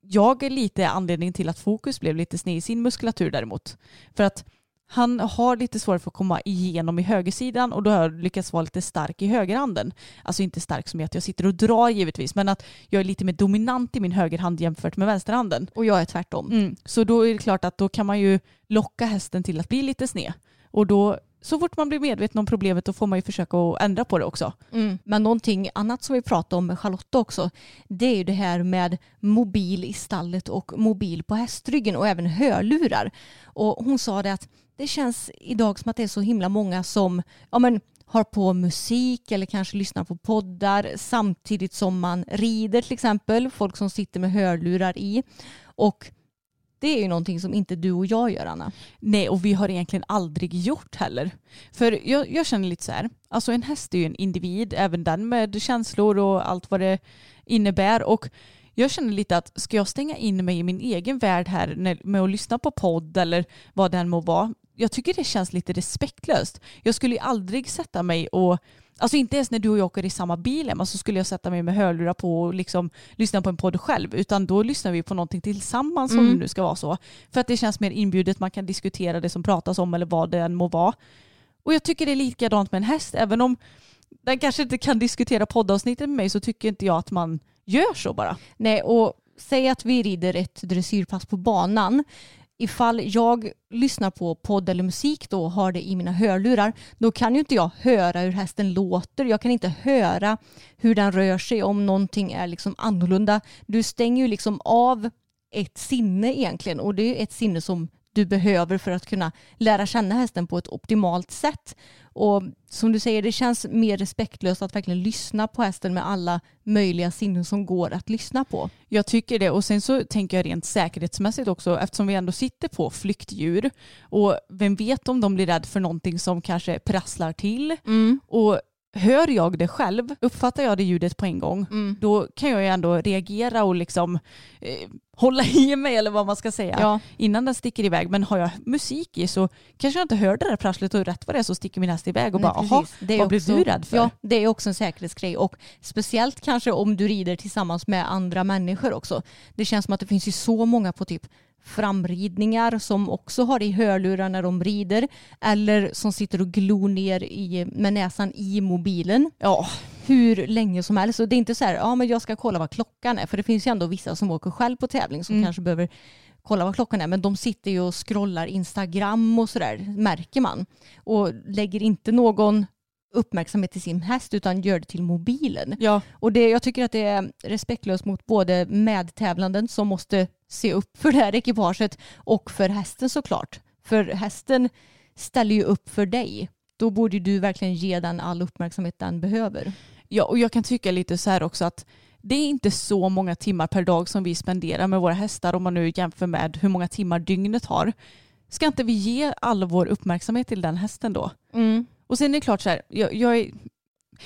jag är lite anledning till att fokus blev lite sned i sin muskulatur däremot. För att han har lite svårt för att komma igenom i högersidan och då har jag lyckats vara lite stark i högerhanden. Alltså inte stark som i att jag sitter och drar givetvis men att jag är lite mer dominant i min högerhand jämfört med vänsterhanden. Och jag är tvärtom. Mm. Så då är det klart att då kan man ju locka hästen till att bli lite sned. Och då så fort man blir medveten om problemet då får man ju försöka att ändra på det också. Mm. Men någonting annat som vi pratade om med Charlotta också det är ju det här med mobil i stallet och mobil på hästryggen och även hörlurar. Och hon sa det att det känns idag som att det är så himla många som ja, men, har på musik eller kanske lyssnar på poddar samtidigt som man rider till exempel. Folk som sitter med hörlurar i. Och det är ju någonting som inte du och jag gör Anna. Nej och vi har egentligen aldrig gjort heller. För jag, jag känner lite så här, alltså en häst är ju en individ, även den med känslor och allt vad det innebär. Och jag känner lite att ska jag stänga in mig i min egen värld här med att lyssna på podd eller vad den må vara, jag tycker det känns lite respektlöst. Jag skulle ju aldrig sätta mig och Alltså inte ens när du och jag åker i samma bil Emma så skulle jag sätta mig med hörlurar på och liksom lyssna på en podd själv utan då lyssnar vi på någonting tillsammans mm. om det nu ska vara så. För att det känns mer inbjudet, man kan diskutera det som pratas om eller vad det än må vara. Och jag tycker det är likadant med en häst, även om den kanske inte kan diskutera poddavsnittet med mig så tycker inte jag att man gör så bara. Nej och säg att vi rider ett dressyrpass på banan ifall jag lyssnar på podd eller musik då och har det i mina hörlurar då kan ju inte jag höra hur hästen låter. Jag kan inte höra hur den rör sig om någonting är liksom annorlunda. Du stänger ju liksom av ett sinne egentligen och det är ett sinne som du behöver för att kunna lära känna hästen på ett optimalt sätt. Och som du säger, det känns mer respektlöst att verkligen lyssna på hästen med alla möjliga sinnen som går att lyssna på. Jag tycker det och sen så tänker jag rent säkerhetsmässigt också eftersom vi ändå sitter på flyktdjur och vem vet om de blir rädda för någonting som kanske prasslar till mm. och hör jag det själv, uppfattar jag det ljudet på en gång, mm. då kan jag ju ändå reagera och liksom eh, hålla i mig eller vad man ska säga ja. innan den sticker iväg. Men har jag musik i så kanske jag inte hör det där prasslet och rätt vad det är så sticker min häst iväg och Nej, bara jaha, vad blev du rädd för? Ja, det är också en säkerhetsgrej och speciellt kanske om du rider tillsammans med andra människor också. Det känns som att det finns ju så många på typ framridningar som också har i hörlurar när de rider eller som sitter och glor ner i, med näsan i mobilen. Ja, hur länge som helst. Och det är inte så här, ja men jag ska kolla vad klockan är. För det finns ju ändå vissa som åker själv på tävling som mm. kanske behöver kolla vad klockan är. Men de sitter ju och scrollar Instagram och sådär, märker man. Och lägger inte någon uppmärksamhet till sin häst utan gör det till mobilen. Ja. Och det, jag tycker att det är respektlöst mot både medtävlanden som måste se upp för det här ekipaget och för hästen såklart. För hästen ställer ju upp för dig. Då borde du verkligen ge den all uppmärksamhet den behöver. Ja, och jag kan tycka lite så här också att det är inte så många timmar per dag som vi spenderar med våra hästar om man nu jämför med hur många timmar dygnet har. Ska inte vi ge all vår uppmärksamhet till den hästen då? Mm. Och sen är det klart så här, jag, jag är,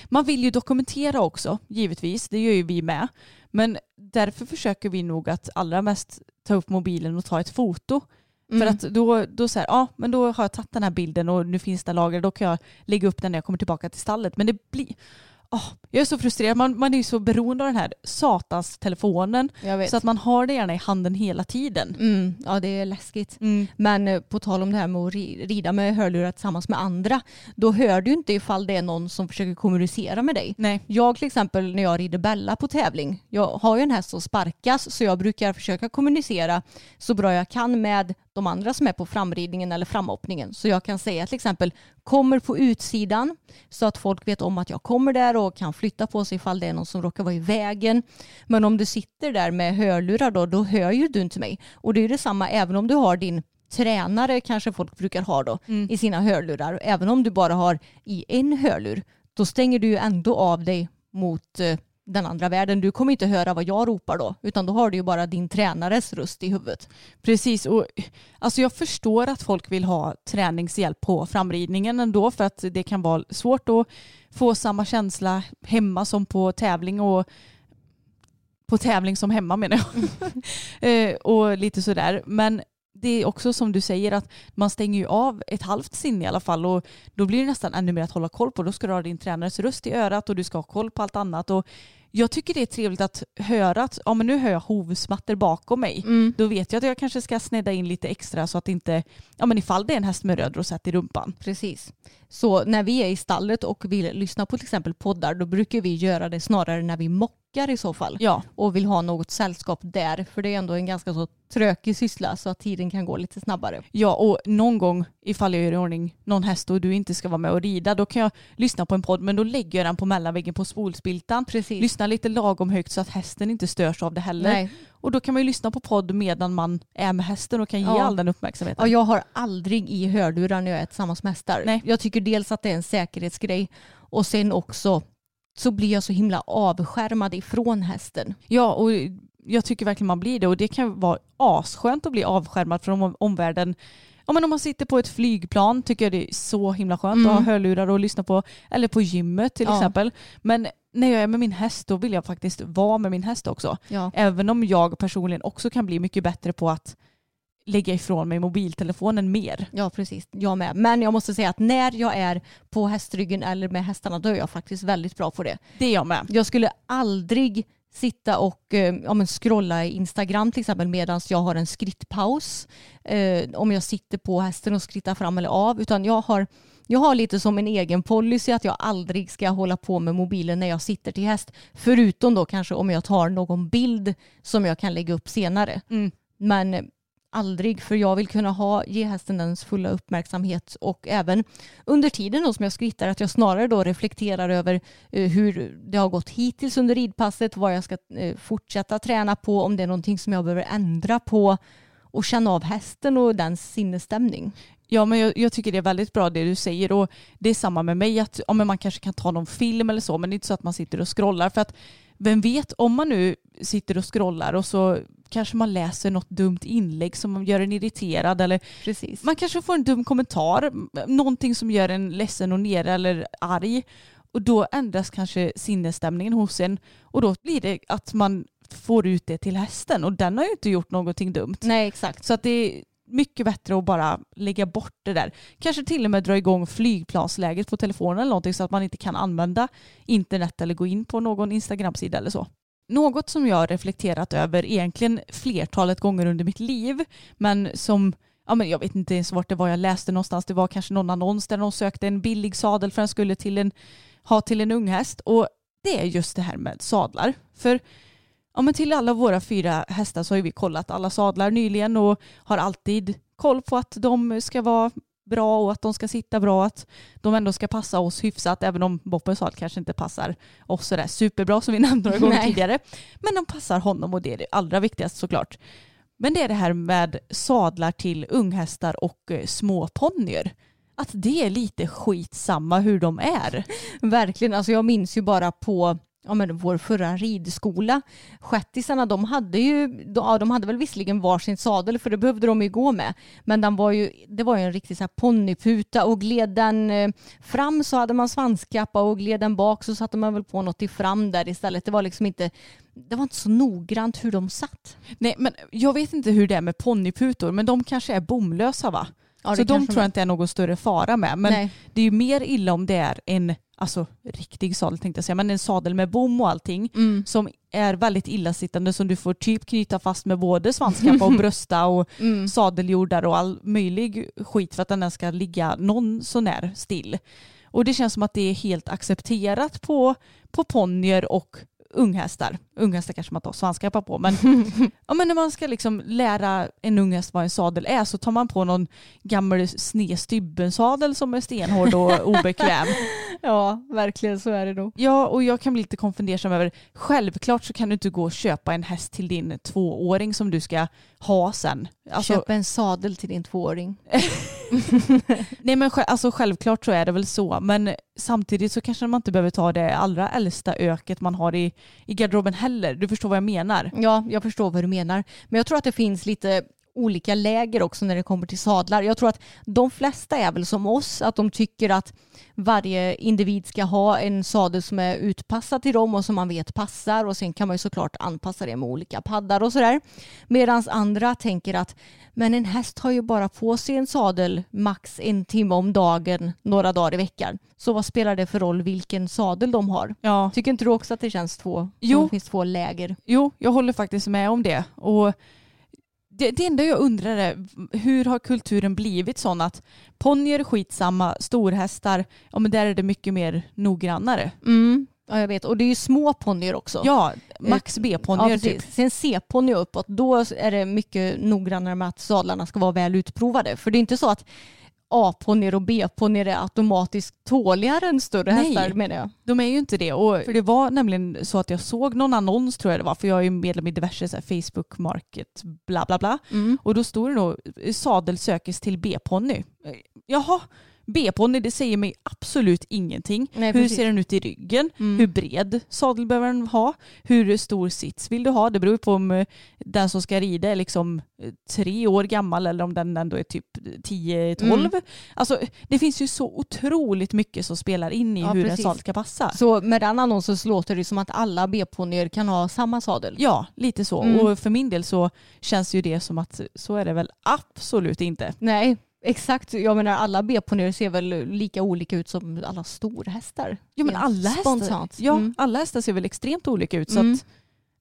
man vill ju dokumentera också, givetvis, det gör ju vi med. Men därför försöker vi nog att allra mest ta upp mobilen och ta ett foto. Mm. För att då, då så här, ja men då har jag tagit den här bilden och nu finns det lager, då kan jag lägga upp den när jag kommer tillbaka till stallet. Men det blir, Oh, jag är så frustrerad. Man, man är ju så beroende av den här satans telefonen. Så att man har det gärna i handen hela tiden. Mm, ja det är läskigt. Mm. Men eh, på tal om det här med att rida med hörlurar tillsammans med andra. Då hör du inte ifall det är någon som försöker kommunicera med dig. Nej. Jag till exempel när jag rider Bella på tävling. Jag har ju en häst som sparkas så jag brukar försöka kommunicera så bra jag kan med de andra som är på framridningen eller framhoppningen. Så jag kan säga till exempel kommer på utsidan så att folk vet om att jag kommer där och kan flytta på sig ifall det är någon som råkar vara i vägen. Men om du sitter där med hörlurar då, då hör ju du inte mig. Och det är detsamma även om du har din tränare kanske folk brukar ha då mm. i sina hörlurar. Även om du bara har i en hörlur, då stänger du ju ändå av dig mot eh, den andra världen. Du kommer inte höra vad jag ropar då, utan då har du ju bara din tränares röst i huvudet. Precis, och alltså jag förstår att folk vill ha träningshjälp på framridningen ändå, för att det kan vara svårt att få samma känsla hemma som på tävling och på tävling som hemma menar jag. eh, och lite sådär. Men det är också som du säger att man stänger ju av ett halvt sinne i alla fall och då blir det nästan ännu mer att hålla koll på. Då ska du ha din tränares röst i örat och du ska ha koll på allt annat. Och jag tycker det är trevligt att höra att ja, men nu hör jag hovsmattor bakom mig. Mm. Då vet jag att jag kanske ska snedda in lite extra så att inte, ja men ifall det är en häst med röd rosett i rumpan. Precis. Så när vi är i stallet och vill lyssna på till exempel poddar då brukar vi göra det snarare när vi mockar i så fall. Ja, Och vill ha något sällskap där. För det är ändå en ganska så trökig syssla så att tiden kan gå lite snabbare. Ja, och någon gång ifall jag gör i ordning någon häst och du inte ska vara med och rida, då kan jag lyssna på en podd, men då lägger jag den på mellanväggen på spolspiltan. Precis. Lyssna lite lagom högt så att hästen inte störs av det heller. Nej. Och då kan man ju lyssna på podd medan man är med hästen och kan ge Ja. all den uppmärksamheten. Ja, jag har aldrig i hörlurar när jag är tillsammans med hästar. Nej. Jag tycker dels att det är en säkerhetsgrej och sen också så blir jag så himla avskärmad ifrån hästen. Ja, och jag tycker verkligen man blir det och det kan vara asskönt att bli avskärmad från om- omvärlden. Ja, men om man sitter på ett flygplan tycker jag det är så himla skönt Mm. att ha hörlurar och lyssna på. Eller på gymmet till Ja. exempel. Men när jag är med min häst då vill jag faktiskt vara med min häst också. Ja. Även om jag personligen också kan bli mycket bättre på att lägga ifrån mig mobiltelefonen mer. Ja, precis. Jag med. Men jag måste säga att när jag är på hästryggen eller med hästarna då är jag faktiskt väldigt bra på det. Det är jag med. Jag skulle aldrig sitta och eh, ja, men scrolla i Instagram till exempel medan jag har en skrittpaus. Eh, om jag sitter på hästen och skrittar fram eller av. Utan jag har, jag har lite som en egen policy att jag aldrig ska hålla på med mobilen när jag sitter till häst. Förutom då kanske om jag tar någon bild som jag kan lägga upp senare. Mm. Men aldrig för jag vill kunna ha, ge hästen dens fulla uppmärksamhet och även under tiden då som jag skrittar att jag snarare då reflekterar över eh, hur det har gått hittills under ridpasset, vad jag ska eh, fortsätta träna på, om det är någonting som jag behöver ändra på och känna av hästen och dens sinnesstämning. Ja men jag, jag tycker det är väldigt bra det du säger och det är samma med mig att ja, men man kanske kan ta någon film eller så men det är inte så att man sitter och scrollar för att vem vet om man nu sitter och scrollar och så kanske man läser något dumt inlägg som gör en irriterad eller Precis. man kanske får en dum kommentar, någonting som gör en ledsen och nere eller arg och då ändras kanske sinnesstämningen hos en och då blir det att man får ut det till hästen och den har ju inte gjort någonting dumt. Nej exakt. Så att det är mycket bättre att bara lägga bort det där. Kanske till och med dra igång flygplansläget på telefonen eller någonting så att man inte kan använda internet eller gå in på någon Instagram-sida eller så. Något som jag har reflekterat över egentligen flertalet gånger under mitt liv men som Ja, men jag vet inte ens vart det var jag läste någonstans. Det var kanske någon annons där någon sökte en billig sadel för den skulle till en, ha till en unghäst. Och det är just det här med sadlar. För Ja, men till alla våra fyra hästar så har vi kollat alla sadlar nyligen och har alltid koll på att de ska vara bra och att de ska sitta bra, att de ändå ska passa oss hyfsat, även om Boppens sadel kanske inte passar oss sådär superbra som vi nämnde några gånger Nej. tidigare. Men de passar honom och det är det allra viktigaste såklart. Men det är det här med sadlar till unghästar och eh, små ponnyer. Att det är lite skitsamma hur de är. Verkligen, alltså jag minns ju bara på ja, men vår förra ridskola. Shettisarna de hade ju, ja, de hade väl visserligen varsin sadel för det behövde de ju gå med. Men den var ju, det var ju en riktig så här ponnyputa och gled den eh, fram så hade man svanskappa och gled den bak så satte man väl på något i fram där istället. Det var liksom inte, det var inte så noggrant hur de satt. Nej men jag vet inte hur det är med ponnyputor men de kanske är bomlösa va? Ja, så de tror jag inte är någon större fara med. Men Nej. det är ju mer illa om det är en alltså, riktig sadel tänkte jag säga, men en sadel med bom och allting Mm. som är väldigt illasittande som du får typ knyta fast med både svanskappa och brösta och Mm. sadeljordar och all möjlig skit för att den ska ligga någon sånär still. Och det känns som att det är helt accepterat på, på ponnyer och unghästar. Unghästar kanske man tar svanskappa på men, ja, men när man ska liksom lära en unghäst vad en sadel är så tar man på någon gammal sned stybbensadel som är stenhård och obekväm. Ja, verkligen så är det nog. Ja, och jag kan bli lite konfundersam över, självklart så kan du inte gå och köpa en häst till din tvååring som du ska ha sen. Alltså, Köp en sadel till din tvååring. nej men alltså, självklart så är det väl så, men samtidigt så kanske man inte behöver ta det allra äldsta öket man har i, i garderoben heller. Du förstår vad jag menar? Ja, jag förstår vad du menar. Men jag tror att det finns lite olika läger också när det kommer till sadlar. Jag tror att de flesta är väl som oss, att de tycker att varje individ ska ha en sadel som är utpassad till dem och som man vet passar och sen kan man ju såklart anpassa det med olika paddar och sådär. Medan andra tänker att men en häst har ju bara på sig en sadel max en timme om dagen några dagar i veckan. Så vad spelar det för roll vilken sadel de har? Ja. Tycker inte du också att det känns två, Jo. det finns två läger? Jo, jag håller faktiskt med om det. Och det, det enda jag undrar är hur har kulturen blivit sån att ponnyer skitsamma, storhästar, ja men där är det mycket mer noggrannare. Mm. Ja, jag vet. Och det är ju små ponnyer också. Ja, max Ja, B-ponnyer precis. typ. Sen C-ponny och uppåt, då är det mycket noggrannare med att sadlarna ska vara väl utprovade. För det är inte så att A-ponnyer och B-ponnyer är automatiskt tåligare än större Nej. hästar menar jag. De är ju inte det. Och för det var nämligen så att jag såg någon annons tror jag det var, för jag är ju medlem i diverse så här, Facebook Market, bla bla bla. Mm. Och då stod det nog sadel sökes till B-ponny. Jaha, B-ponny det säger mig absolut ingenting. Nej, Hur ser den ut i ryggen? Mm. Hur bred sadel behöver den ha? Hur stor sits vill du ha? Det beror på om eh, den som ska rida är liksom eh, tre år gammal eller om den ändå är typ 10-12. Mm. Alltså det finns ju så otroligt mycket som spelar in i Ja, hur en precis. sadel ska passa. Så med den annonsen så låter det som att alla B-ponnyer kan ha samma sadel. Ja, lite så. Mm. Och för min del så känns ju det som att så är det väl absolut inte. Nej, exakt. Jag menar alla B-ponnyer ser väl lika olika ut som alla storhästar. Ja men alla hästar, ja, Mm. alla hästar ser väl extremt olika ut. Så Mm. att,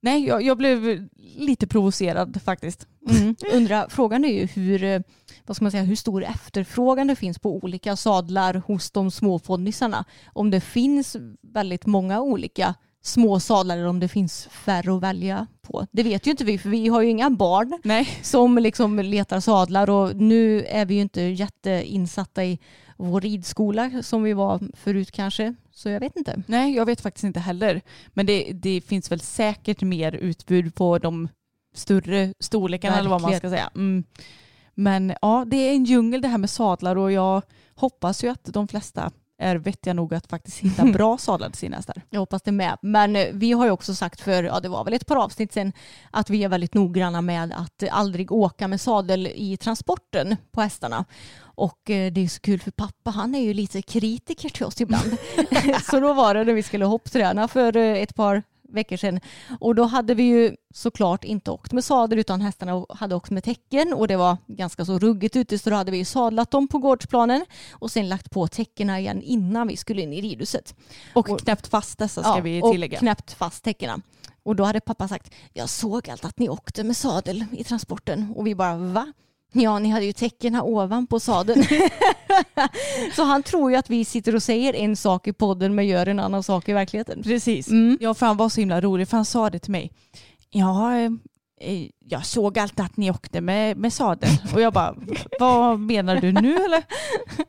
nej, jag, jag blev lite provocerad faktiskt. Mm. Undra, frågan är ju hur, eh, vad ska man säga, hur stor efterfrågan det finns på olika sadlar hos de små ponnysarna. Om det finns väldigt många olika små sadlar eller om det finns färre att välja på. Det vet ju inte vi för vi har ju inga barn Nej. som liksom letar sadlar och nu är vi ju inte jätteinsatta i vår ridskola som vi var förut kanske. Så jag vet inte. nej, jag vet faktiskt inte heller. Men det, det finns väl säkert mer utbud på de större storlekarna eller vad man ska säga. Mm. Men ja, det är en djungel det här med sadlar och jag hoppas ju att de flesta är vettiga nog att faktiskt hitta bra sadlar till sina hästar. Jag hoppas det med. Men eh, vi har ju också sagt för, ja det var väl ett par avsnitt sedan, att vi är väldigt noggranna med att aldrig åka med sadel i transporten på hästarna. Och eh, det är så kul för pappa, han är ju lite kritiker till oss ibland. så då var det när vi skulle hoppträna för eh, ett par veckor sedan. Och då hade vi ju såklart inte åkt med sadel utan hästarna hade åkt med täcken och det var ganska så ruggigt ute så då hade vi ju sadlat dem på gårdsplanen och sen lagt på täckena igen innan vi skulle in i ridhuset. Och, Och- knäppt fast dessa ska vi tillägga. Och knäppt fast täckena. Och då hade pappa sagt, jag såg allt att ni åkte med sadel i transporten. Och vi bara, va? Ja, ni hade ju täckena ovanpå sadeln. så han tror ju att vi sitter och säger en sak i podden men gör en annan sak i verkligheten. Precis. Mm. Ja, för han var så himla rolig för han sa det till mig. Ja, eh, jag såg alltid att ni åkte med, med sadel. Och jag bara, vad menar du nu eller?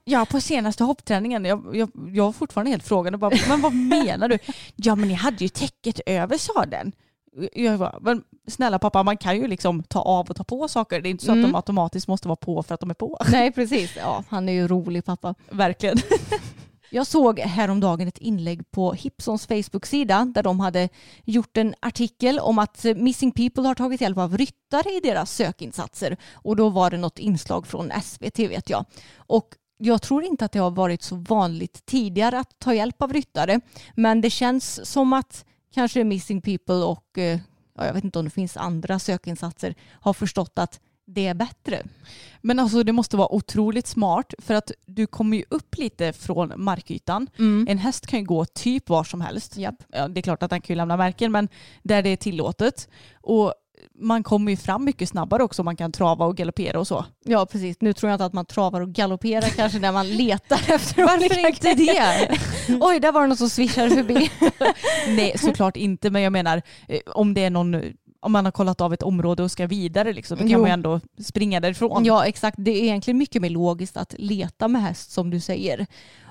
Ja, på senaste hoppträningen. Jag, jag, jag var fortfarande helt frågande. Bara, men vad menar du? Ja, men ni hade ju täcket över sadeln. Jag bara, men snälla pappa, man kan ju liksom ta av och ta på saker. Det är inte så Mm. att de automatiskt måste vara på för att de är på. Nej, precis. Ja, han är ju rolig pappa. Verkligen. Jag såg häromdagen ett inlägg på Hipsons Facebook-sida där de hade gjort en artikel om att Missing People har tagit hjälp av ryttare i deras sökinsatser. Och då var det något inslag från SVT vet jag. Och jag tror inte att det har varit så vanligt tidigare att ta hjälp av ryttare. Men det känns som att kanske Missing People och eh, ja, jag vet inte om det finns andra sökinsatser har förstått att det är bättre. Men alltså det måste vara otroligt smart för att du kommer ju upp lite från markytan. En häst kan ju gå typ var som helst. Japp. Ja, det är klart att den kan ju lämna märken men där det är tillåtet. Och man kommer ju fram mycket snabbare också om man kan trava och galoppera och så. Ja precis, nu tror jag inte att man travar och galopperar kanske när man letar efter Varför olika inte det? Oj, där var det någon som swishade förbi. Nej såklart inte men jag menar eh, om det är någon om man har kollat av ett område och ska vidare liksom, då kan Jo. man ju ändå springa därifrån. Ja exakt, det är egentligen mycket mer logiskt att leta med häst som du säger.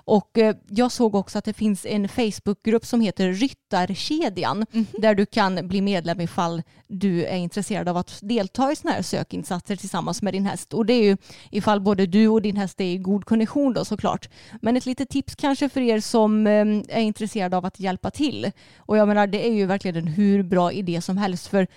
Och eh, jag såg också att det finns en Facebookgrupp som heter Ryttarkedjan där du kan bli medlem ifall du är intresserad av att delta i sådana här sökinsatser tillsammans med din häst. Och det är ju ifall både du och din häst är i god kondition då såklart. Men ett litet tips kanske för er som eh, är intresserade av att hjälpa till. Och jag menar det är ju verkligen en hur bra idé som helst för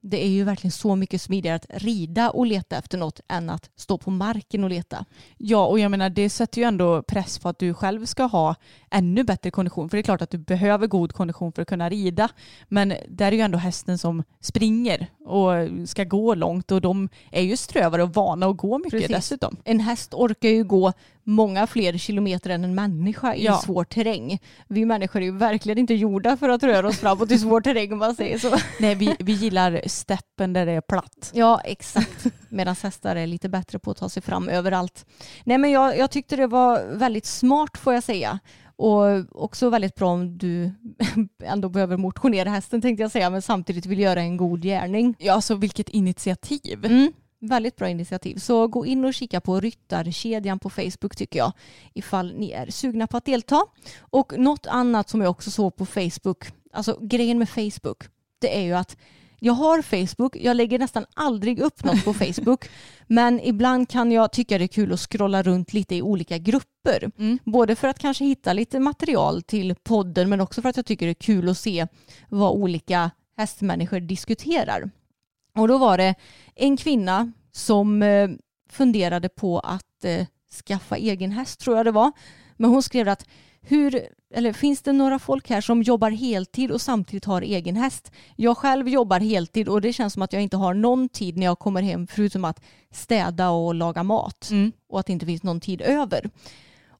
det är ju verkligen så mycket smidigare att rida och leta efter något än att stå på marken och leta. Ja, och jag menar det sätter ju ändå press på att du själv ska ha ännu bättre kondition. För det är klart att du behöver god kondition för att kunna rida. Men där är ju ändå hästen som springer och ska gå långt och de är ju strövare och vana att gå mycket Precis. dessutom. En häst orkar ju gå många fler kilometer än en människa i Ja. svår terräng. Vi människor är ju verkligen inte gjorda för att röra oss framåt i svår terräng om man säger så. Nej, vi, vi gillar steppen där det är platt. Ja, exakt. Medan hästar är lite bättre på att ta sig fram överallt. Nej, men jag, jag tyckte det var väldigt smart får jag säga. Och också väldigt bra om du ändå behöver motionera hästen tänkte jag säga, men samtidigt vill göra en god gärning. Ja, alltså vilket initiativ. Mm, väldigt bra initiativ. Så gå in och kika på Ryttarkedjan på Facebook tycker jag, ifall ni är sugna på att delta. Och något annat som jag också såg på Facebook, alltså grejen med Facebook, det är ju att jag har Facebook, jag lägger nästan aldrig upp något på Facebook, men ibland kan jag tycka det är kul att scrolla runt lite i olika grupper. Mm. Både för att kanske hitta lite material till podden, men också för att jag tycker det är kul att se vad olika hästmänniskor diskuterar. Och då var det en kvinna som eh, funderade på att eh, skaffa egen häst tror jag det var. Men hon skrev att hur, eller finns det några folk här som jobbar heltid och samtidigt har egen häst? Jag själv jobbar heltid och det känns som att jag inte har någon tid när jag kommer hem förutom att städa och laga mat Mm. och att det inte finns någon tid över.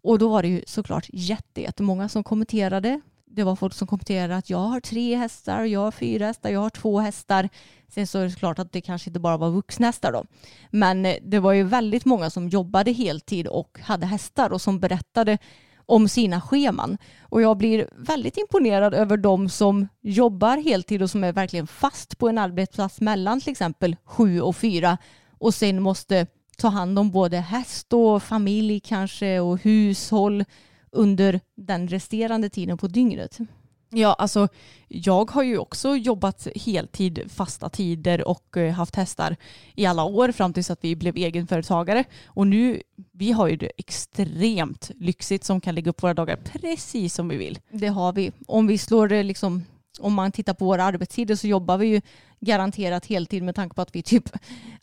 Och då var det ju såklart jätte, jättemånga som kommenterade. Det var folk som kommenterade att jag har tre hästar, jag har fyra hästar, jag har två hästar. Sen så är det klart att det kanske inte bara var vuxna hästar då. Men eh, det var ju väldigt många som jobbade heltid och hade hästar och som berättade om sina scheman. Och jag blir väldigt imponerad över de som jobbar heltid och som är verkligen fast på en arbetsplats mellan till exempel sju och fyra och sen måste ta hand om både häst och familj kanske och hushåll under den resterande tiden på dygnet. Ja, alltså jag har ju också jobbat heltid, fasta tider och eh, haft hästar i alla år fram tills att vi blev egenföretagare. Och nu, vi har ju det extremt lyxigt som kan lägga upp våra dagar precis som vi vill. Det har vi. Om vi slår det liksom, om man tittar på våra arbetstider så jobbar vi ju garanterat heltid med tanke på att vi typ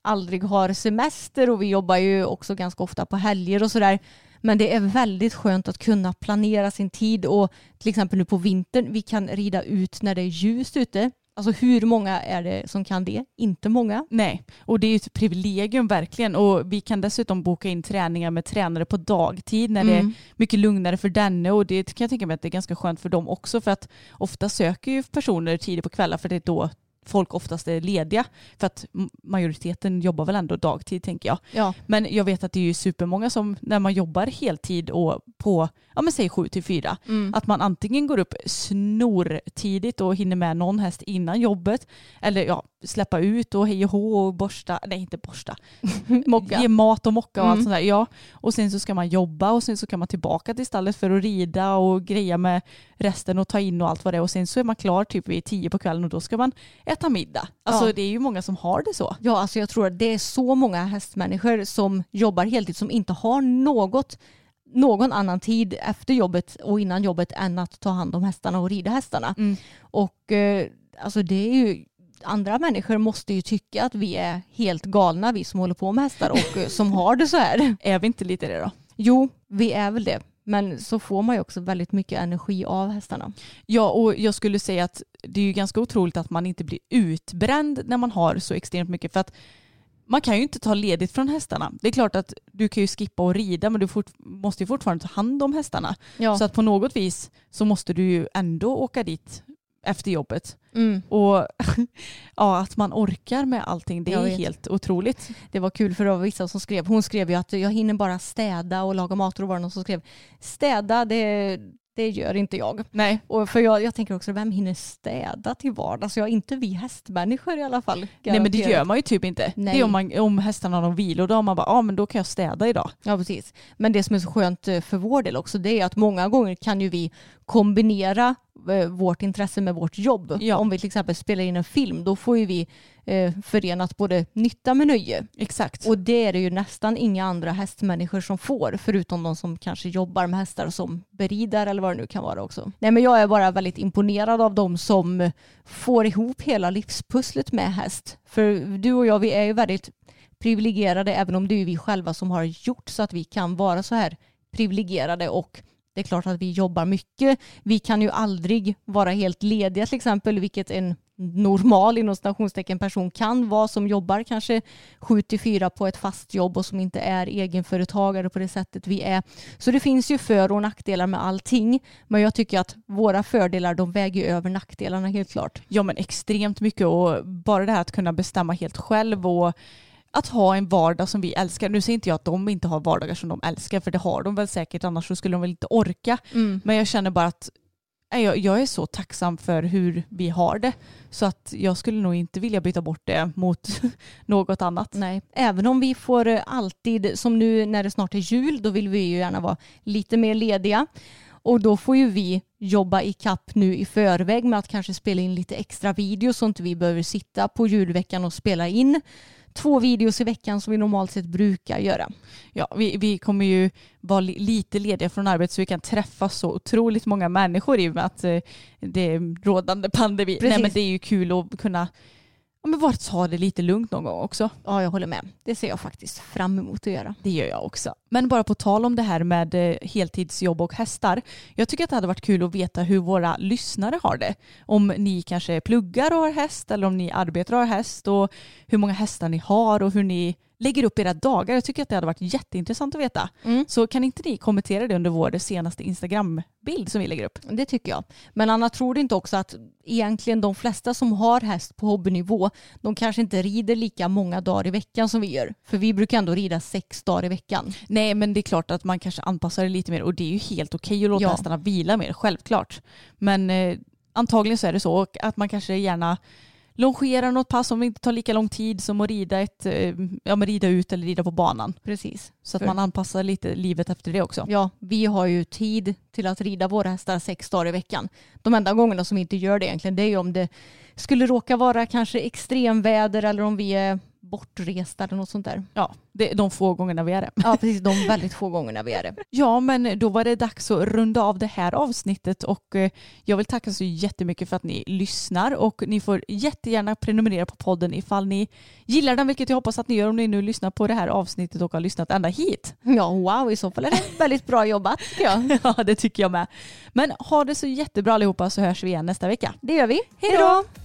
aldrig har semester och vi jobbar ju också ganska ofta på helger och sådär. Men det är väldigt skönt att kunna planera sin tid och till exempel nu på vintern, vi kan rida ut när det är ljust ute. Alltså hur många är det som kan det? Inte många. Nej, och det är ju ett privilegium verkligen. Och vi kan dessutom boka in träningar med tränare på dagtid när det är Mm. mycket lugnare för denne och det kan jag tänka mig att det är ganska skönt för dem också för att ofta söker ju personer tidigt på kvällar för det är då folk oftast är lediga för att majoriteten jobbar väl ändå dagtid tänker jag. Ja, Men jag vet att det är ju supermånga som när man jobbar heltid och på, ja men säg 7 till 4, Mm. att man antingen går upp snortidigt och hinner med någon häst innan jobbet eller ja, släppa ut och hej och hå och borsta, nej inte borsta, ge mat och mocka och allt Mm. sånt där. Ja, och sen så ska man jobba och sen så kan man tillbaka till stallet för att rida och greja med resten och ta in och allt vad det är och sen så är man klar typ vid tio på kvällen och då ska man äta middag. Alltså Ja. det är ju många som har det så. Ja, alltså jag tror att det är så många hästmänniskor som jobbar heltid som inte har något, någon annan tid efter jobbet och innan jobbet än att ta hand om hästarna och rida hästarna. Mm. Och eh, alltså det är ju andra människor måste ju tycka att vi är helt galna, vi som håller på med hästar och eh, som har det så här. Är vi inte lite det då? Jo, vi är väl det. Men så får man ju också väldigt mycket energi av hästarna. Ja, och jag skulle säga att det är ju ganska otroligt att man inte blir utbränd när man har så extremt mycket. För att man kan ju inte ta ledigt från hästarna. Det är klart att du kan ju skippa och rida men du fort, måste ju fortfarande ta hand om hästarna. Ja. Så att på något vis så måste du ju ändå åka dit efter jobbet. Mm. Och ja, att man orkar med allting, det Jag är helt otroligt. Det var kul för det var vissa som skrev, hon skrev ju att jag hinner bara städa och laga mat och var någon som skrev städa det, det gör inte jag. Nej. Och för jag, jag tänker också, vem hinner städa till vardags? Ja, inte vi hästmänniskor i alla fall. Nej men det Garanterat. gör man ju typ inte. Nej. Det är om, man, om hästarna har någon vilodag, man bara, ja men då kan jag städa idag. Ja, precis. Men det som är så skönt eh, för vår del också, det är att många gånger kan ju vi kombinera vårt intresse med vårt jobb. Ja. Om vi till exempel spelar in en film, då får ju vi eh, förenat både nytta med nöje. Exakt. Och det är det ju nästan inga andra hästmänniskor som får, förutom de som kanske jobbar med hästar som beridar eller vad det nu kan vara också. Nej men jag är bara väldigt imponerad av de som får ihop hela livspusslet med häst. För du och jag, vi är ju väldigt privilegierade, även om det är vi själva som har gjort så att vi kan vara så här privilegierade och det är klart att vi jobbar mycket. Vi kan ju aldrig vara helt lediga till exempel, vilket en normal inom stationstecken person kan vara som jobbar kanske 7 till 4 på ett fast jobb och som inte är egenföretagare på det sättet vi är. Så det finns ju för och nackdelar med allting. Men jag tycker att våra fördelar de väger över nackdelarna helt klart. Ja men extremt mycket och bara det här att kunna bestämma helt själv och att ha en vardag som vi älskar. Nu säger inte jag att de inte har vardagar som de älskar för det har de väl säkert annars så skulle de väl inte orka. Men jag känner bara att jag, jag är så tacksam för hur vi har det så att jag skulle nog inte vilja byta bort det mot något annat. Nej, även om vi får eh, alltid, som nu när det snart är jul, då vill vi ju gärna vara lite mer lediga. Och då får ju vi jobba i kapp nu i förväg med att kanske spela in lite extra videos så inte vi behöver sitta på julveckan och spela in två videos i veckan som vi normalt sett brukar göra. Ja, vi, vi kommer ju vara li, lite lediga från arbetet så vi kan träffa så otroligt många människor i och med att eh, det är rådande pandemi. Precis. Nej, men det är ju kul att kunna ja, men bara ta det lite lugnt någon gång också. Ja, jag håller med. Det ser jag faktiskt fram emot att göra. Det gör jag också. Men bara på tal om det här med eh, heltidsjobb och hästar. Jag tycker att det hade varit kul att veta hur våra lyssnare har det. Om ni kanske pluggar och har häst eller om ni arbetar och har häst och hur många hästar ni har och hur ni lägger upp era dagar. Jag tycker att det hade varit jätteintressant att veta. Mm. Så kan inte ni kommentera det under vår senaste Instagram-bild som vi lägger upp? Det tycker jag. Men Anna, tror du inte också att egentligen de flesta som har häst på hobbynivå, de kanske inte rider lika många dagar i veckan som vi gör? För vi brukar ändå rida sex dagar i veckan. Nej men det är klart att man kanske anpassar det lite mer och det är ju helt okej att låta Ja. hästarna vila mer, självklart. Men eh, antagligen så är det så och att man kanske gärna longerar något pass som inte tar lika lång tid som att rida, ett, eh, ja, men rida ut eller rida på banan. Precis. Så att För- man anpassar lite livet efter det också. Ja, vi har ju tid till att rida våra hästar sex dagar i veckan. De enda gångerna som vi inte gör det egentligen, det är ju om det skulle råka vara kanske extremväder eller om vi är bortresta eller något sånt där. Ja, det är de få gångerna vi är det. Ja, precis. De väldigt få gångerna vi är det. Ja, men då var det dags att runda av det här avsnittet och eh, jag vill tacka så jättemycket för att ni lyssnar och ni får jättegärna prenumerera på podden ifall ni gillar den, vilket jag hoppas att ni gör om ni nu lyssnar på det här avsnittet och har lyssnat ända hit. Ja, wow, i så fall är det väldigt bra jobbat tycker jag. Ja, det tycker jag med. Men ha det så jättebra allihopa så hörs vi igen nästa vecka. Det gör vi. Hej då!